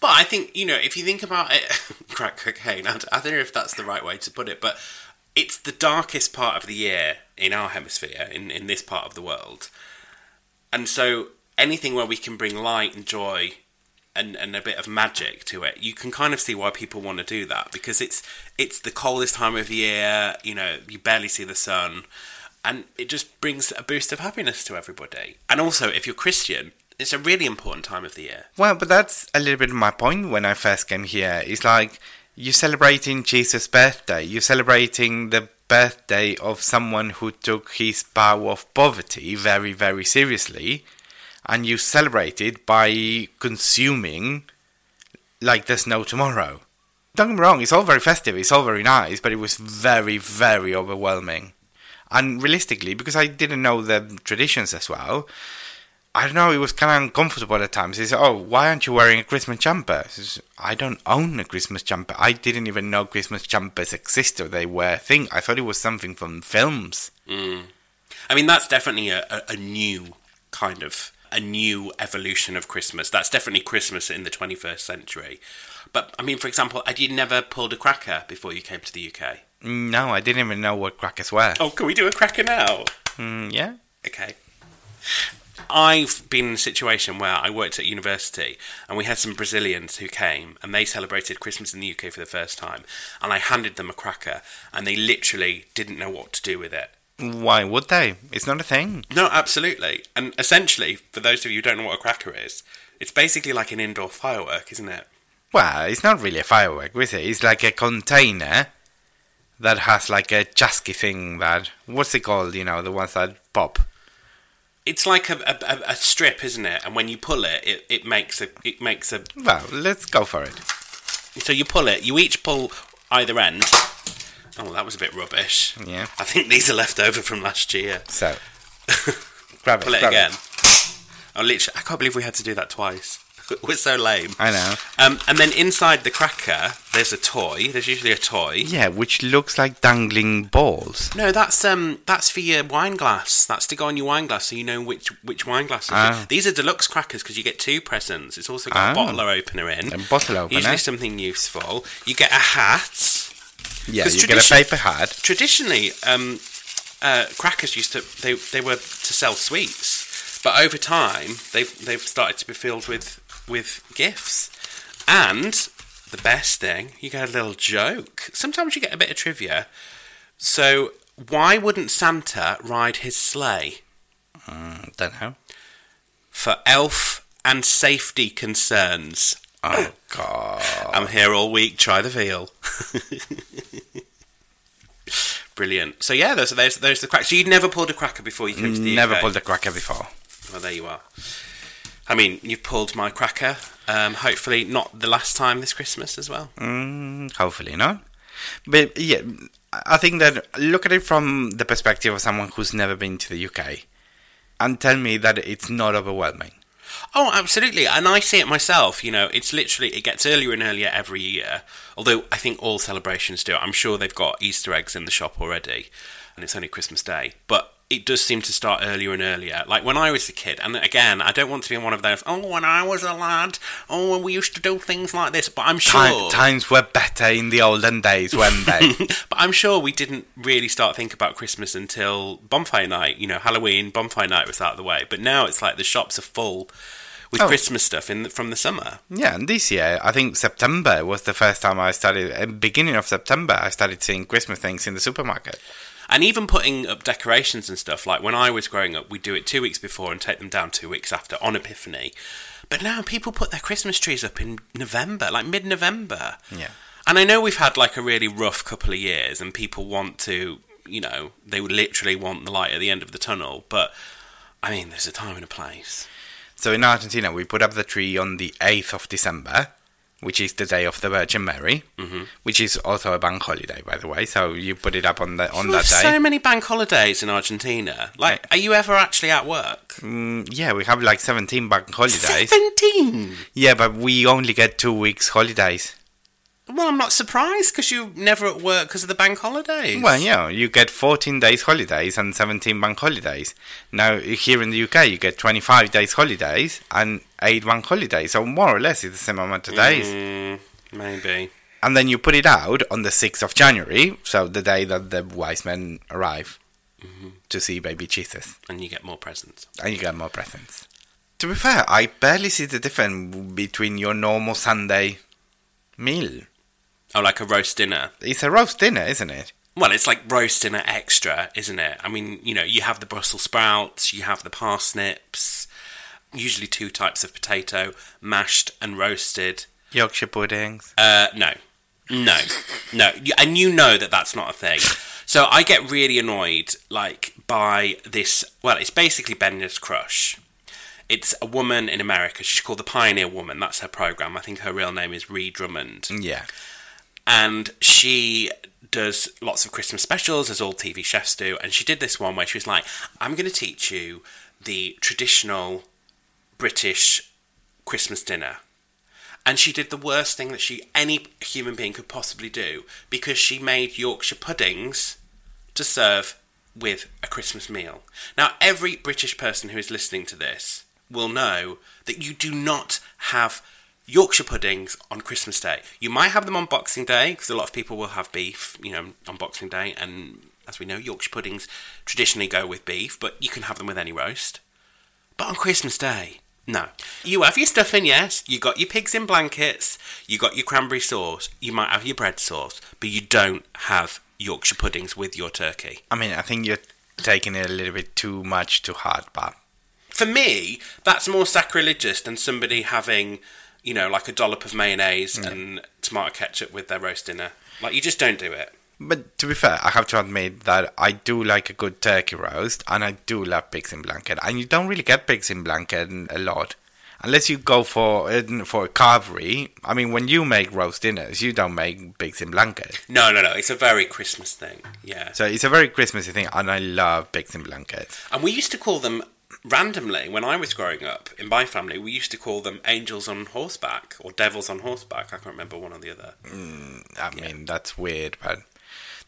But I think you know if you think about it, crack cocaine. I don't know if that's the right way to put it, but it's the darkest part of the year in our hemisphere, in in this part of the world, and so anything where we can bring light and joy. And, and a bit of magic to it. You can kind of see why people want to do that because it's it's the coldest time of year. You know, you barely see the sun, and it just brings a boost of happiness to everybody. And also, if you're Christian, it's a really important time of the year. Well, but that's a little bit of my point when I first came here. It's like you're celebrating Jesus' birthday. You're celebrating the birthday of someone who took his vow of poverty very, very seriously. And you celebrate it by consuming like there's no tomorrow. Don't get me wrong, it's all very festive, it's all very nice, but it was very, very overwhelming. And realistically, because I didn't know the traditions as well, I don't know, it was kind of uncomfortable at times. He said, Oh, why aren't you wearing a Christmas jumper? I I don't own a Christmas jumper. I didn't even know Christmas jumpers existed. They were a thing. I thought it was something from films. I mean, that's definitely a, a, a new kind of a new evolution of Christmas. That's definitely Christmas in the 21st century. But I mean, for example, had you never pulled a cracker before you came to the UK? No, I didn't even know what crackers were. Oh, can we do a cracker now? Mm, yeah. Okay. I've been in a situation where I worked at university and we had some Brazilians who came and they celebrated Christmas in the UK for the first time. And I handed them a cracker and they literally didn't know what to do with it. Why would they? It's not a thing. No, absolutely. And essentially, for those of you who don't know what a cracker is, it's basically like an indoor firework, isn't it? Well, it's not really a firework, is it? It's like a container that has like a chasky thing that what's it called? You know, the ones that pop. It's like a, a, a strip, isn't it? And when you pull it, it, it makes a it makes a. Well, let's go for it. So you pull it. You each pull either end. Oh, that was a bit rubbish. Yeah. I think these are left over from last year. So, grab it. Pull it grab again. Oh, literally, I can't believe we had to do that twice. We're so lame. I know. Um, and then inside the cracker, there's a toy. There's usually a toy. Yeah, which looks like dangling balls. No, that's um, that's for your wine glass. That's to go on your wine glass, so you know which which wine glass. Ah. These are deluxe crackers because you get two presents. It's also got Ah. a bottle opener in. A bottle opener. Usually something useful. You get a hat. Yeah, you get a paper hat. Traditionally, um, uh, crackers used to they they were to sell sweets, but over time they've they've started to be filled with with gifts, and the best thing you get a little joke. Sometimes you get a bit of trivia. So why wouldn't Santa ride his sleigh Mm, don't know. for elf and safety concerns? Oh God. I'm here all week. Try the veal. Brilliant. So yeah, there's there's there's the crack. So you'd never pulled a cracker before you came to the Never UK? pulled a cracker before. Well, there you are. I mean, you've pulled my cracker. Um, hopefully, not the last time this Christmas as well. Mm, hopefully not. But yeah, I think that look at it from the perspective of someone who's never been to the UK, and tell me that it's not overwhelming. Oh, absolutely. And I see it myself. You know, it's literally, it gets earlier and earlier every year. Although I think all celebrations do. I'm sure they've got Easter eggs in the shop already. And it's only Christmas Day. But it does seem to start earlier and earlier. Like when I was a kid, and again, I don't want to be one of those, oh, when I was a lad, oh, when we used to do things like this. But I'm sure. Time, times were better in the olden days, weren't they? but I'm sure we didn't really start thinking about Christmas until bonfire night. You know, Halloween, bonfire night was out of the way. But now it's like the shops are full with Oh. Christmas stuff in the, from the summer. yeah, and this year, I think September was the first time I started, beginning of September, I started seeing Christmas things in the supermarket. And even putting up decorations and stuff. Like when I was growing up, we'd do it two weeks before and take them down two weeks after on Epiphany. But now people put their Christmas trees up in November, like mid November. Yeah. And I know we've had like a really rough couple of years and people want to, you know, they literally want the light at the end of the tunnel. But I mean, there's a time and a place. So in Argentina, we put up the tree on the 8th of December, which is the day of the Virgin Mary, Mm-hmm. which is also a bank holiday, by the way. So you put it up on the on that day. so many bank holidays in Argentina. Like, are you ever actually at work? Mm, yeah, we have like 17 bank holidays. Seventeen. Yeah, but we only get two weeks holidays. Well, I'm not surprised because you're never at work because of the bank holidays. Well, yeah, you get 14 days holidays and 17 bank holidays. Now, here in the UK, you get 25 days holidays and 8 bank holidays. So, more or less, it's the same amount of days. Mm, maybe. And then you put it out on the 6th of January, so the day that the wise men arrive to see baby Jesus. And you get more presents. And you get more presents. To be fair, I barely see the difference between your normal Sunday meal. Oh, like a roast dinner. It's a roast dinner, isn't it? Well, it's like roast dinner extra, isn't it? I mean, you know, you have the Brussels sprouts, you have the parsnips, usually two types of potato, mashed and roasted. Yorkshire puddings. Uh, no, no, no, and you know that that's not a thing. So I get really annoyed, like by this. Well, it's basically Bender's Crush. It's a woman in America. She's called the Pioneer Woman. That's her program. I think her real name is Ree Drummond, Yeah. And she does lots of Christmas specials, as all TV chefs do. And she did this one where she was like, "I'm going to teach you the traditional British Christmas dinner." And she did the worst thing that she any human being could possibly do because she made Yorkshire puddings to serve with a Christmas meal. Now, every British person who is listening to this will know that you do not have Yorkshire puddings on Christmas Day. You might have them on Boxing Day because a lot of people will have beef, you know, on Boxing Day, and as we know, Yorkshire puddings traditionally go with beef, but you can have them with any roast. But on Christmas Day, no. You have your stuffing, yes. You got your pigs in blankets. You got your cranberry sauce. You might have your bread sauce, but you don't have Yorkshire puddings with your turkey. I mean, I think you're taking it a little bit too much to heart, Bob. For me, that's more sacrilegious than somebody having, you know, like a dollop of mayonnaise and tomato ketchup with their roast dinner. Like, you just don't do it. But to be fair, I have to admit that I do like a good turkey roast, and I do love pigs in blanket. And you don't really get pigs in blanket a lot, unless you go for for a carvery. I mean, when you make roast dinners, you don't make pigs in blanket. No, no, no. It's a very Christmas thing. Yeah. So it's a very Christmassy thing, and I love pigs in blanket. And we used to call them randomly when I was growing up in my family. We used to call them angels on horseback or devils on horseback. I can't remember one or the other. Mm, I mean, that's weird, but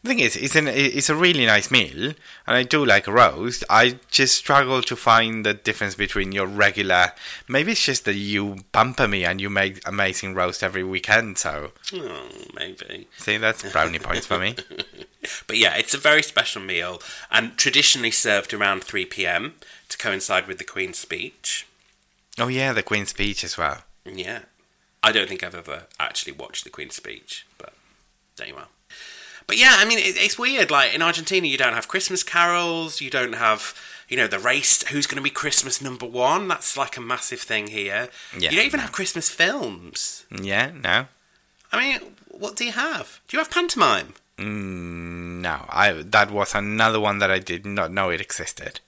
the thing is, it's an it's a really nice meal, and I do like a roast. I just struggle to find the difference between your regular. Maybe it's just that you pamper me and you make amazing roast every weekend. So, Oh, maybe. see, that's brownie points for me. But yeah, it's a very special meal and traditionally served around 3 pm to coincide with the Queen's speech. Oh yeah, the Queen's speech as well. Yeah. I don't think I've ever actually watched the Queen's speech, but there you are. But yeah, I mean, it, it's weird. Like in Argentina, you don't have Christmas carols. You don't have, you know, the race. Who's going to be Christmas number one? That's like a massive thing here. Yeah. You don't even have Christmas films. Yeah, no, I mean, what do you have? Do you have pantomime? Mm, no. I that was another one that I did not know it existed.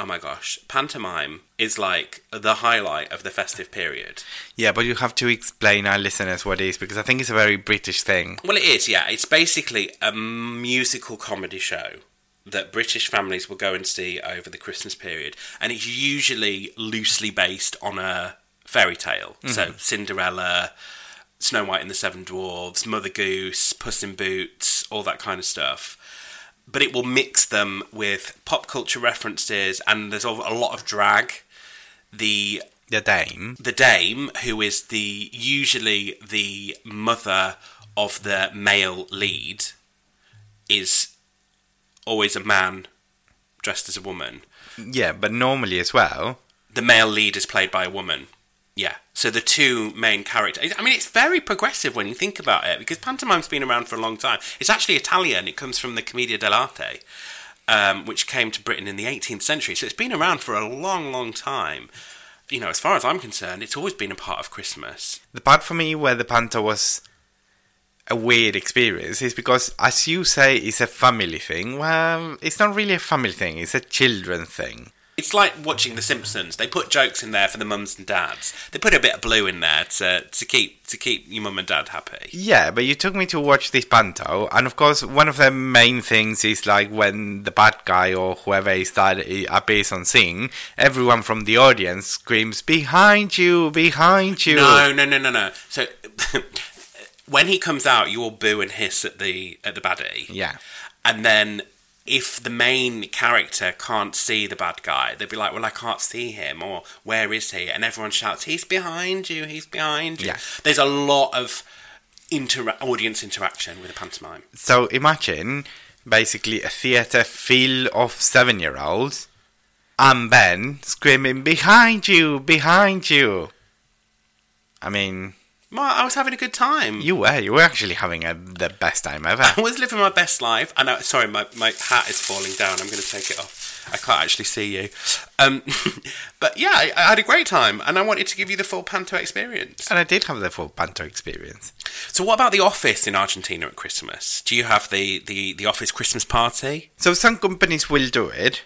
Oh my gosh, pantomime is like the highlight of the festive period. Yeah, but you have to explain our listeners what it is because I think it's a very British thing. Well, it is, yeah. It's basically a musical comedy show that British families will go and see over the Christmas period, and it's usually loosely based on a fairy tale. So Cinderella, Snow White and the Seven Dwarfs, Mother Goose, Puss in Boots, all that kind of stuff. But it will mix them with pop culture references, and there's a lot of drag. The The Dame. the dame, who is the usually the mother of the male lead, is always a man dressed as a woman. Yeah, but normally as well. The male lead is played by a woman. Yeah. So the two main characters. I mean, it's very progressive when you think about it because pantomime's been around for a long time. It's actually Italian. It comes from the Commedia dell'arte, um, which came to Britain in the 18th century. So it's been around for a long, long time. You know, as far as I'm concerned, it's always been a part of Christmas. The part for me where the Panto was a weird experience is because, as you say, it's a family thing. Well, it's not really a family thing, it's a children thing. It's like watching The Simpsons. They put jokes in there for the mums and dads. They put a bit of blue in there to to keep to keep your mum and dad happy. Yeah, but you took me to watch this panto, and of course, one of the main things is like when the bad guy or whoever is that appears on scene, everyone from the audience screams, "Behind you! Behind you!" No, no, no, no, no. So when he comes out, you all boo and hiss at the at the baddie. Yeah. And then if the main character can't see the bad guy, they'd be like, "Well, I can't see him," or "Where is he?" And everyone shouts, "He's behind you! He's behind you!" Yeah. There's a lot of intera- audience interaction with a pantomime. So imagine basically a theatre full of seven year olds and Ben screaming, Behind you! Behind you! I mean, I was having a good time. you were, you were actually having a, the best time ever. I was living my best life. I know. Sorry, my, my hat is falling down. I'm going to take it off. I can't actually see you. Um, but yeah, I, I had a great time, and I wanted to give you the full panto experience. And I did have the full Panto experience. So, what about the office in Argentina at Christmas? Do you have the, the, the office Christmas party? So some companies will do it,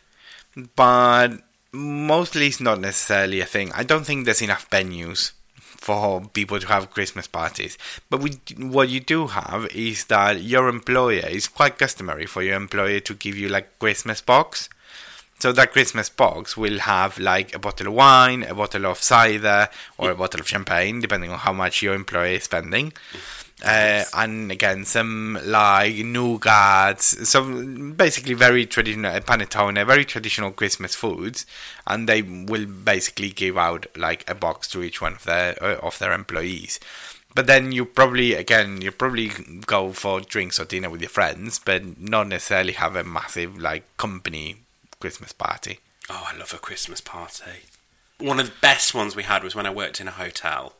but mostly it's not necessarily a thing. I don't think there's enough venues for people to have Christmas parties. But we, what you do have is that your employer is quite customary for your employer to give you like Christmas box. So that Christmas box will have like a bottle of wine, a bottle of cider, or a bottle of champagne, depending on how much your employer is spending. Uh, and again, some like nougats, some basically very traditional panettone, very traditional Christmas foods, and they will basically give out like a box to each one of their uh, of their employees. But then you probably again you probably go for drinks or dinner with your friends, but not necessarily have a massive like company Christmas party. Oh, I love a Christmas party. One of the best ones we had was when I worked in a hotel,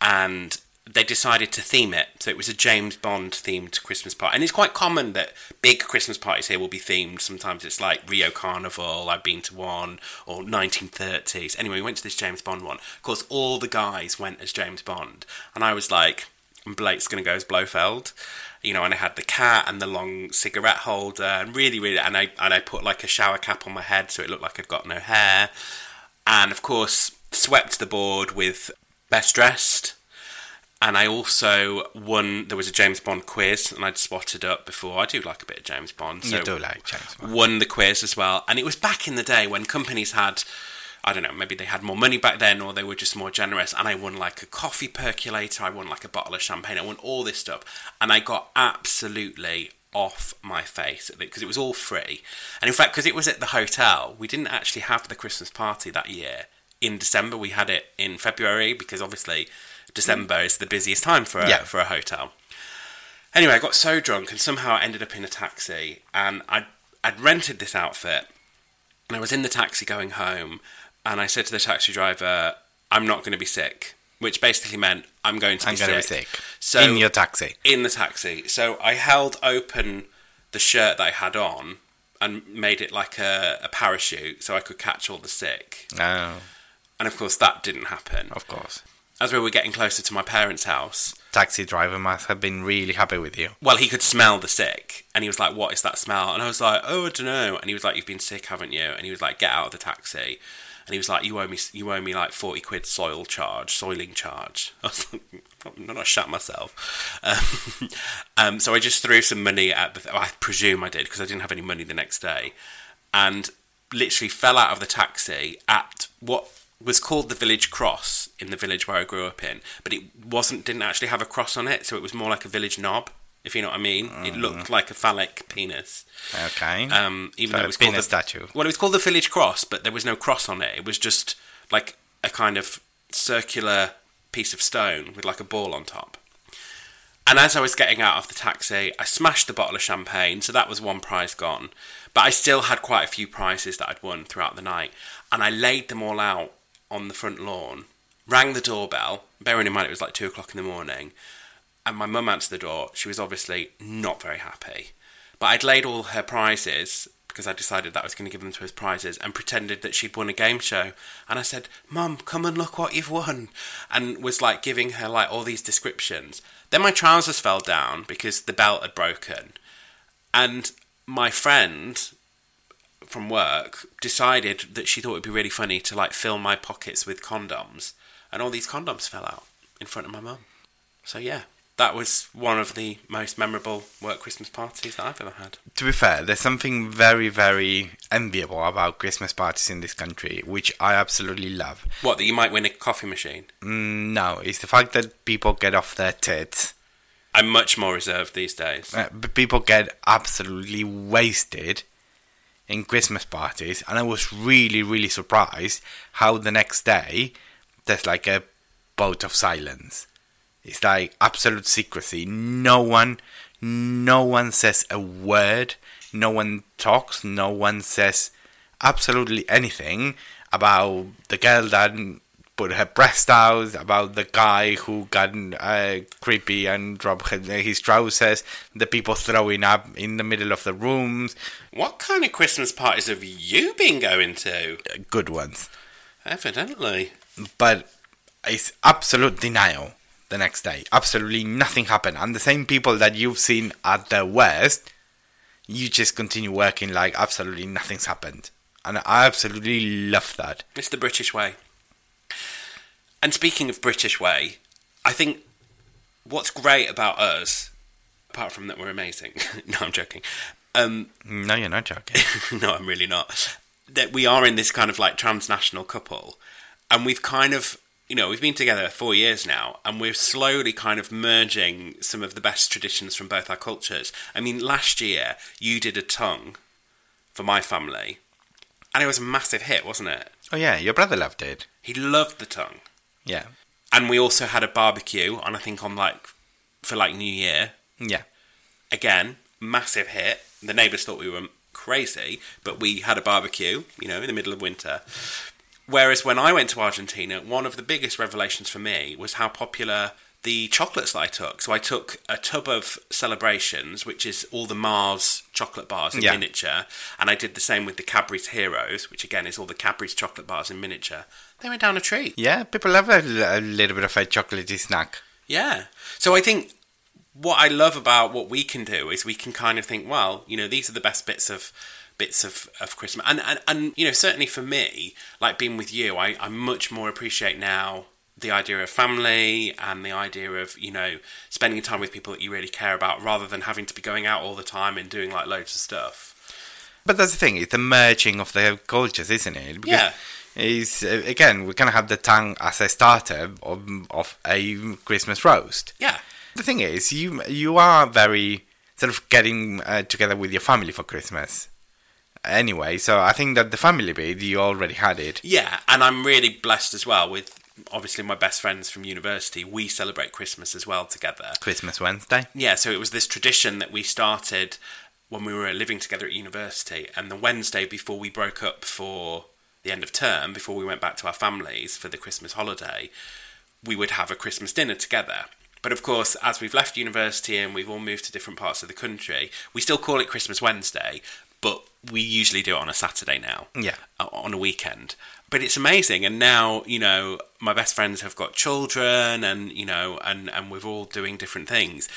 and they decided to theme it. So it was a James Bond themed Christmas party. And it's quite common that big Christmas parties here will be themed. Sometimes it's like Rio Carnival, I've been to one, or 1930s. Anyway, we went to this James Bond one. Of course, all the guys went as James Bond. And I was like, Blake's going to go as Blofeld. You know, and I had the cat and the long cigarette holder, and really, really, and I and I put like a shower cap on my head so it looked like I'd got no hair, and of course swept the board with best dressed, and I also won. There was a James Bond quiz, and I'd spotted up before. I do like a bit of James Bond. So you do like James Bond. Won the quiz as well, and it was back in the day when companies had. I don't know, maybe they had more money back then or they were just more generous. And I won like a coffee percolator, I won like a bottle of champagne, I won all this stuff. And I got absolutely off my face because it was all free. And in fact, because it was at the hotel, we didn't actually have the Christmas party that year in December. We had it in February because obviously December is the busiest time for a, Yeah. for a hotel. Anyway, I got so drunk and somehow I ended up in a taxi and I'd, I'd rented this outfit and I was in the taxi going home and I said to the taxi driver, I'm not going to be sick, which basically meant I'm going to I'm be to be sick. sick. So in your taxi. in the taxi. So I held open the shirt that I had on and made it like a, a parachute so I could catch all the sick. Oh, And of course, that didn't happen. of course. As we were getting closer to my parents' house, Taxi driver must have been really happy with you. well, he could smell the sick, and he was like, "What is that smell?" And I was like, "Oh, I don't know." And he was like, "You've been sick, haven't you?" And he was like, "Get out of the taxi." And he was like, "You owe me, you owe me like forty quid soil charge, soiling charge." I was like, "I'm not shat myself." Um, um, so I just threw some money at the. I presume I did because I didn't have any money the next day, and literally fell out of the taxi at what was called the village cross in the village where I grew up in, but it wasn't didn't actually have a cross on it, so it was more like a village knob, if you know what I mean. It looked like a phallic penis. Okay. Um, even So though it was called the, statue. Well, it was called the village cross, but there was no cross on it. It was just like a kind of circular piece of stone with like a ball on top. And as I was getting out of the taxi, I smashed the bottle of champagne, so that was one prize gone. But I still had quite a few prizes that I'd won throughout the night, and I laid them all out on the front lawn, rang the doorbell, bearing in mind it was like two o'clock in the morning, and my mum answered the door. She was obviously not very happy. But I'd laid all her prizes because I decided that I was going to give them to her as prizes and pretended that she'd won a game show. And I said, Mum, come and look what you've won. And was like giving her like all these descriptions. Then my trousers fell down because the belt had broken. And my friend from work decided that she thought it'd be really funny to like fill my pockets with condoms. And all these condoms fell out in front of my mum. So yeah, that was one of the most memorable work Christmas parties that I've ever had. to be fair, there's something very, very enviable about Christmas parties in this country, which I absolutely love. What, that you might win a coffee machine? Mm, no, it's the fact that people get off their tits. I'm much more reserved these days. Uh, but people get absolutely wasted in Christmas parties, and I was really, really surprised how the next day there's like a boat of silence. It's like absolute secrecy. No one, no one says a word. No one talks. No one says absolutely anything about the girl that put her breast out, about the guy who got uh, creepy and dropped his trousers, the people throwing up in the middle of the rooms, What kind of Christmas parties have you been going to? uh, good ones. Evidently. But it's absolute denial the next day. Absolutely nothing happened. And the same people that you've seen at the West, you just continue working like absolutely nothing's happened. And I absolutely love that. It's the British way. And speaking of British way, I think what's great about us, apart from that we're amazing, no, I'm joking. Um, No, you're not joking. no, I'm really not. That we are in this kind of like transnational couple, and we've kind of you know, we've been together four years now, and we're slowly kind of merging some of the best traditions from both our cultures. I mean, last year you did a tongue for my family, and it was a massive hit, wasn't it? Oh yeah, your brother loved it. He loved the tongue, Yeah, and we also had a barbecue, and I think on like for like New Year yeah. again, massive hit. The neighbours thought we were crazy, but we had a barbecue, you know, in the middle of winter. Whereas when I went to Argentina, one of the biggest revelations for me was how popular the chocolates that I took. So I took a tub of celebrations, which is all the Mars chocolate bars in Yeah. miniature, and I did the same with the Cadbury's Heroes, which again is all the Cadbury's chocolate bars in miniature. They went down a treat. Yeah, people love a, a little bit of a chocolatey snack. Yeah. So I think what I love about what we can do is we can kind of think, well, you know, these are the best bits of bits of, of Christmas. And, and and you know, certainly for me, like being with you, I, I much more appreciate now the idea of family and the idea of, you know, spending time with people that you really care about rather than having to be going out all the time and doing like loads of stuff. But that's the thing, it's the merging of the cultures, isn't it? Because Yeah. Is uh, again, we kind of have the tongue as a starter of, of a Christmas roast. Yeah. The thing is, you you are very sort of getting uh, together with your family for Christmas. Anyway, so I think that the family bit you already had it. Yeah, and I'm really blessed as well with obviously my best friends from university. We celebrate Christmas as well together. Christmas Wednesday. yeah, so it was this tradition that we started when we were living together at university, and the Wednesday before we broke up for the end of term, before we went back to our families for the Christmas holiday, we would have a Christmas dinner together. But of course, as we've left university and we've all moved to different parts of the country, we still call it Christmas Wednesday, but we usually do it on a Saturday now Yeah. uh, on a weekend. But it's amazing, and now you know my best friends have got children, and you know, and and we're all doing different things.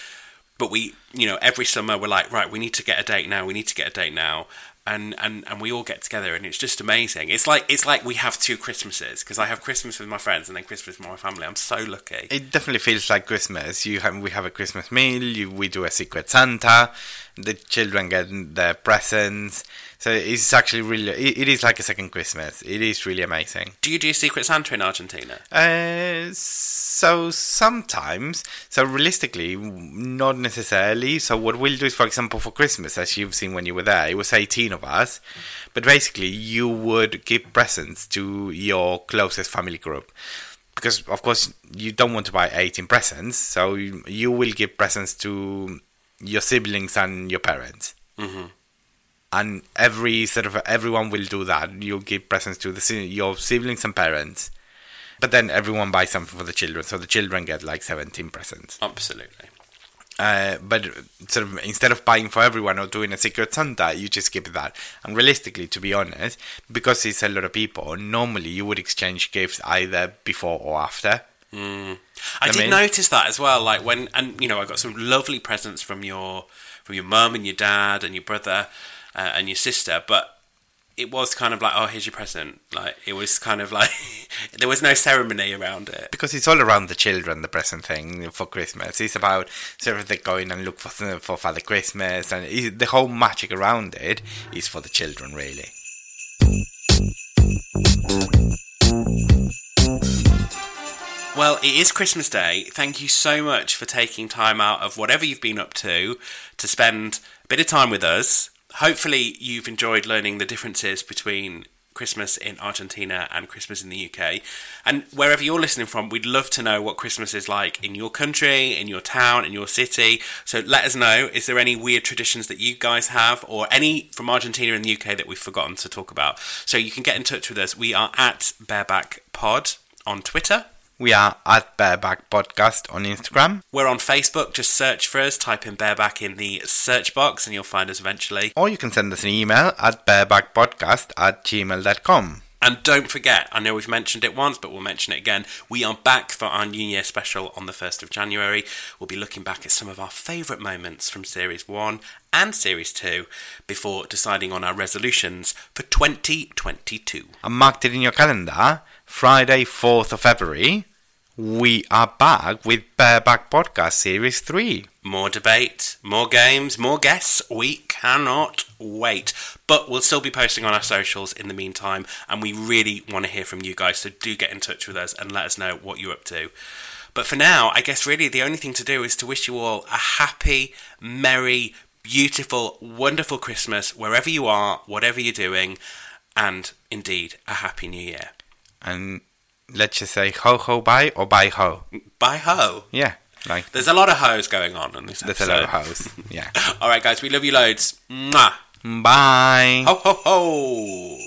But we, you know, every summer we're like, right, we need to get a date now. We need to get a date now, and and and we all get together, and it's just amazing. It's like it's like we have two Christmases because I have Christmas with my friends and then Christmas with my family. I'm so lucky. It definitely feels like Christmas. You have, we have a Christmas meal. You, we do a secret Santa. The children get their presents. So it's actually really. It, it is like a second Christmas. It is really amazing. Do you do Secret Santa in Argentina? Uh, so sometimes, so realistically, not necessarily. So what we'll do is, for example, for Christmas, as you've seen when you were there, it was 18 of us, but basically you would give presents to your closest family group. Because of course you don't want to buy 18 presents, so you, you will give presents to your siblings and your parents and every sort of everyone will do that. You'll give presents to the your siblings and parents, but then everyone buys something for the children, so the children get like seventeen presents. Absolutely. Uh, but sort of instead of buying for everyone or doing a secret Santa, you just give that. And realistically, to be honest, because it's a lot of people, normally you would exchange gifts either before or after. I, I did mean- notice that as well. Like when, and you know, I got some lovely presents from your from your mum and your dad and your brother uh, and your sister. But it was kind of like, oh, here's your present. Like it was kind of like there was no ceremony around it. because it's all around the children, the present thing for Christmas. It's about sort of they going and look for for Father Christmas, and it, the whole magic around it is for the children, really. Well, it is Christmas Day. Thank you so much for taking time out of whatever you've been up to to spend a bit of time with us. Hopefully, you've enjoyed learning the differences between Christmas in Argentina and Christmas in the UK. And wherever you're listening from, we'd love to know what Christmas is like in your country, in your town, in your city. So let us know. Is there any weird traditions that you guys have, or any from Argentina and the UK that we've forgotten to talk about? So you can get in touch with us. We are at Bareback Pod on Twitter. We are at Bareback Podcast on Instagram, We're on Facebook. Just search for us. Type in bareback in the search box, and you'll find us eventually. or you can send us an email at barebackpodcast at gmail.com. And don't forget, I know we've mentioned it once, but we'll mention it again. We are back for our New Year special on the 1st of January. We'll be looking back at some of our favourite moments from Series 1 and Series 2 before deciding on our resolutions for 2022. And marked it in your calendar, Friday, 4th of February, we are back with Bareback Podcast Series 3. More debate, more games, more guests. We cannot wait. But we'll still be posting on our socials in the meantime, and we really want to hear from you guys, so do get in touch with us and let us know what you're up to. But for now, I guess really the only thing to do is to wish you all a happy, merry, beautiful, wonderful Christmas wherever you are, whatever you're doing, and indeed a happy new year. And let's just say ho ho bye or bye ho. Bye ho. Yeah, like There's a lot of hoes going on in this there's a lot of hoes. Yeah. All right, guys, we love you loads. Mwah. Bye. Ho ho ho.